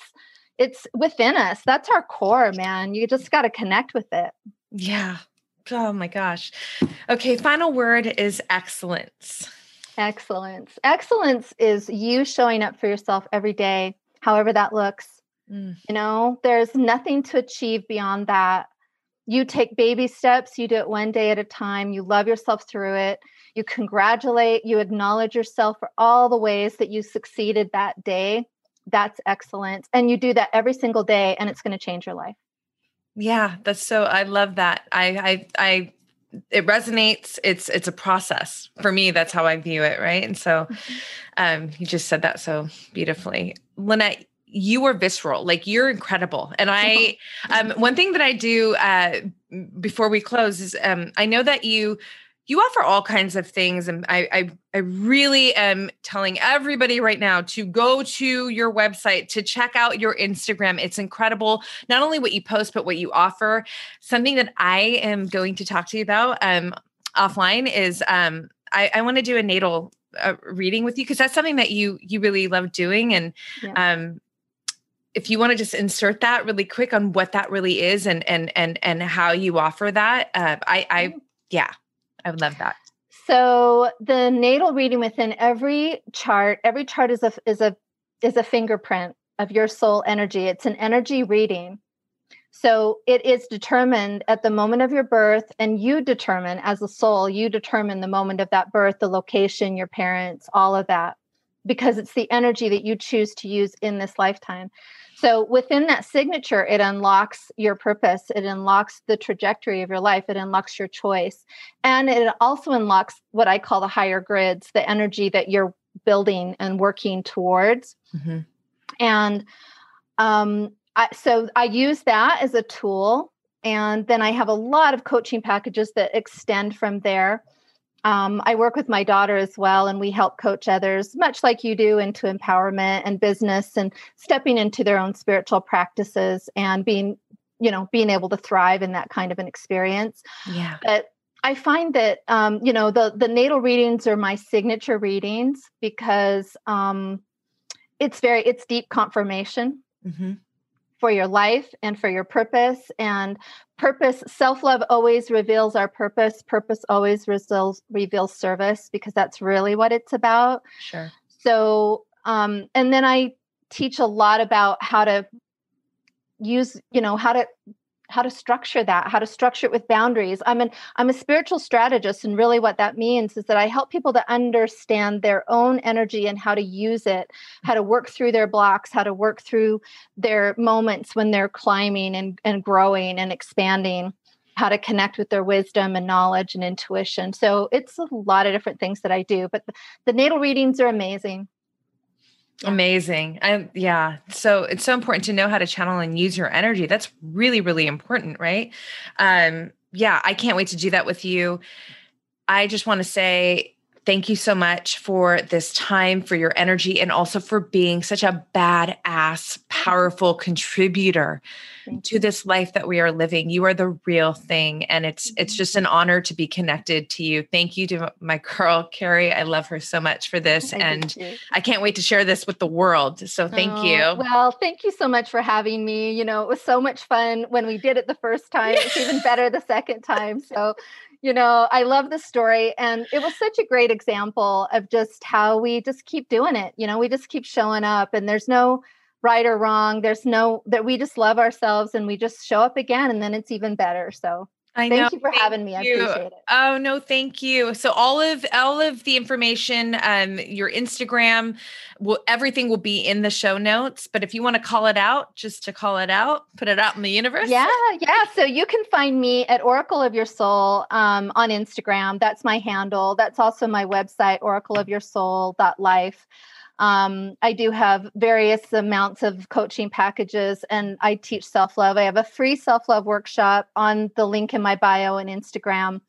[SPEAKER 1] it's within us. That's our core, man. You just got to connect with it.
[SPEAKER 2] Yeah. Oh my gosh. Okay, final word is excellence.
[SPEAKER 1] Excellence. Excellence is you showing up for yourself every day, however that looks. Mm. You know, there's nothing to achieve beyond that. You take baby steps, you do it one day at a time, you love yourself through it. You congratulate, you acknowledge yourself for all the ways that you succeeded that day that's excellent and you do that every single day and it's going to change your life.
[SPEAKER 2] Yeah that's so i love that. I i i it resonates it's it's a process. For me that's how i view it right? And so mm-hmm. um you just said that so beautifully. Lynette you are visceral like you're incredible and i um one thing that i do uh before we close is um i know that you you offer all kinds of things and I, I, I really am telling everybody right now to go to your website to check out your instagram. It's incredible. Not only what you post but what you offer. Something that i am going to talk to you about um, offline is um, i, I want to do a natal uh, reading with you because that's something that you you really love doing and yeah. um, if you want to just insert that really quick on what that really is and and and and how you offer that uh, i i yeah I would love that.
[SPEAKER 1] So the natal reading within every chart, every chart is a is a is a fingerprint of your soul energy. It's an energy reading. So it is determined at the moment of your birth, and you determine as a soul, you determine the moment of that birth, the location, your parents, all of that, because it's the energy that you choose to use in this lifetime. So within that signature, it unlocks your purpose, it unlocks the trajectory of your life, it unlocks your choice. And it also unlocks what I call the higher grids, the energy that you're building and working towards. Mm-hmm. And um, I, so I use that as a tool. And then I have a lot of coaching packages that extend from there. Um, I work with my daughter as well, and we help coach others, much like you do, into empowerment and business and stepping into their own spiritual practices and being, you know, being able to thrive in that kind of an experience.
[SPEAKER 2] Yeah.
[SPEAKER 1] But I find that um, you know the the natal readings are my signature readings because um, it's very it's deep confirmation. Mm-hmm for your life and for your purpose. And purpose, self love always reveals our purpose. Purpose always reveals, reveals service because that's really what it's about.
[SPEAKER 2] Sure.
[SPEAKER 1] So, um, and then I teach a lot about how to use, you know, how to how to structure that how to structure it with boundaries. I'm an i'm a spiritual strategist and really what that means is that i help people to understand their own energy and how to use it how to work through their blocks how to work through their moments when they're climbing and, and growing and expanding how to connect with their wisdom and knowledge and intuition. So it's a lot of different things that i do but the, the natal readings are amazing
[SPEAKER 2] Amazing. I, yeah. So it's so important to know how to channel and use your energy. That's really, really important, right? Um, yeah, I can't wait to do that with you. I just want to say thank you so much for this time, for your energy, and also for being such a badass, powerful contributor to this life that we are living. You are the real thing. And it's it's just an honor to be connected to you. Thank you to my girl, Carrie. I love her so much for this. and I can't wait to share this with the world. So thank oh, you.
[SPEAKER 1] Well, thank you so much for having me. You know, it was so much fun when we did it the first time. It's even better the second time. So you know, I love the story. And it was such a great example of just how we just keep doing it. You know, we just keep showing up and there's no right or wrong. There's no that we just love ourselves and we just show up again and then it's even better. So I thank know. you for thank having me. You. I appreciate it. Oh
[SPEAKER 2] no, thank you. So all of all of the information, um, your Instagram, will everything will be in the show notes. But if you want to call it out, just to call it out, put it out in the universe.
[SPEAKER 1] Yeah, yeah. So you can find me at Oracle of Your Soul um, on Instagram. That's my handle. That's also my website, oracleofyoursoul.life. Um, I do have various amounts of coaching packages and I teach self love. I have a free self love workshop on the link in my bio and Instagram.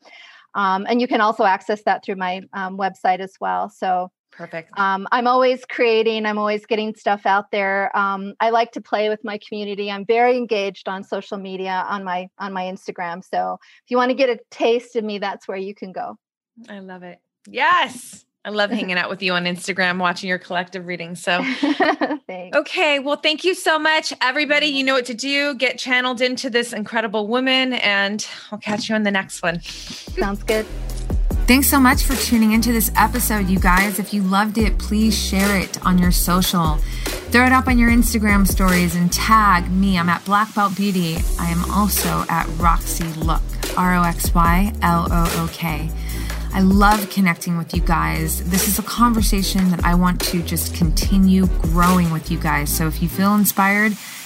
[SPEAKER 1] Um, and you can also access that through my um, website as well. So,
[SPEAKER 2] Perfect.
[SPEAKER 1] Um, I'm always creating. I'm always getting stuff out there. Um, I like to play with my community. I'm very engaged on social media on my on my Instagram. So if you want to get a taste of me, that's where you can go.
[SPEAKER 2] I love it. Yes. I love hanging out with you on Instagram, watching your collective readings. So, okay. Well, thank you so much, everybody. Mm-hmm. You know what to do. Get channeled into this incredible woman, and I'll catch you on the next one.
[SPEAKER 1] Sounds good.
[SPEAKER 2] Thanks so much for tuning into this episode, you guys. If you loved it, please share it on your social. Throw it up on your Instagram stories and tag me. I'm at Black Belt Beauty. I am also at Roxy Look, R O X Y L O O K. I love connecting with you guys. This is a conversation that I want to just continue growing with you guys. So if you feel inspired,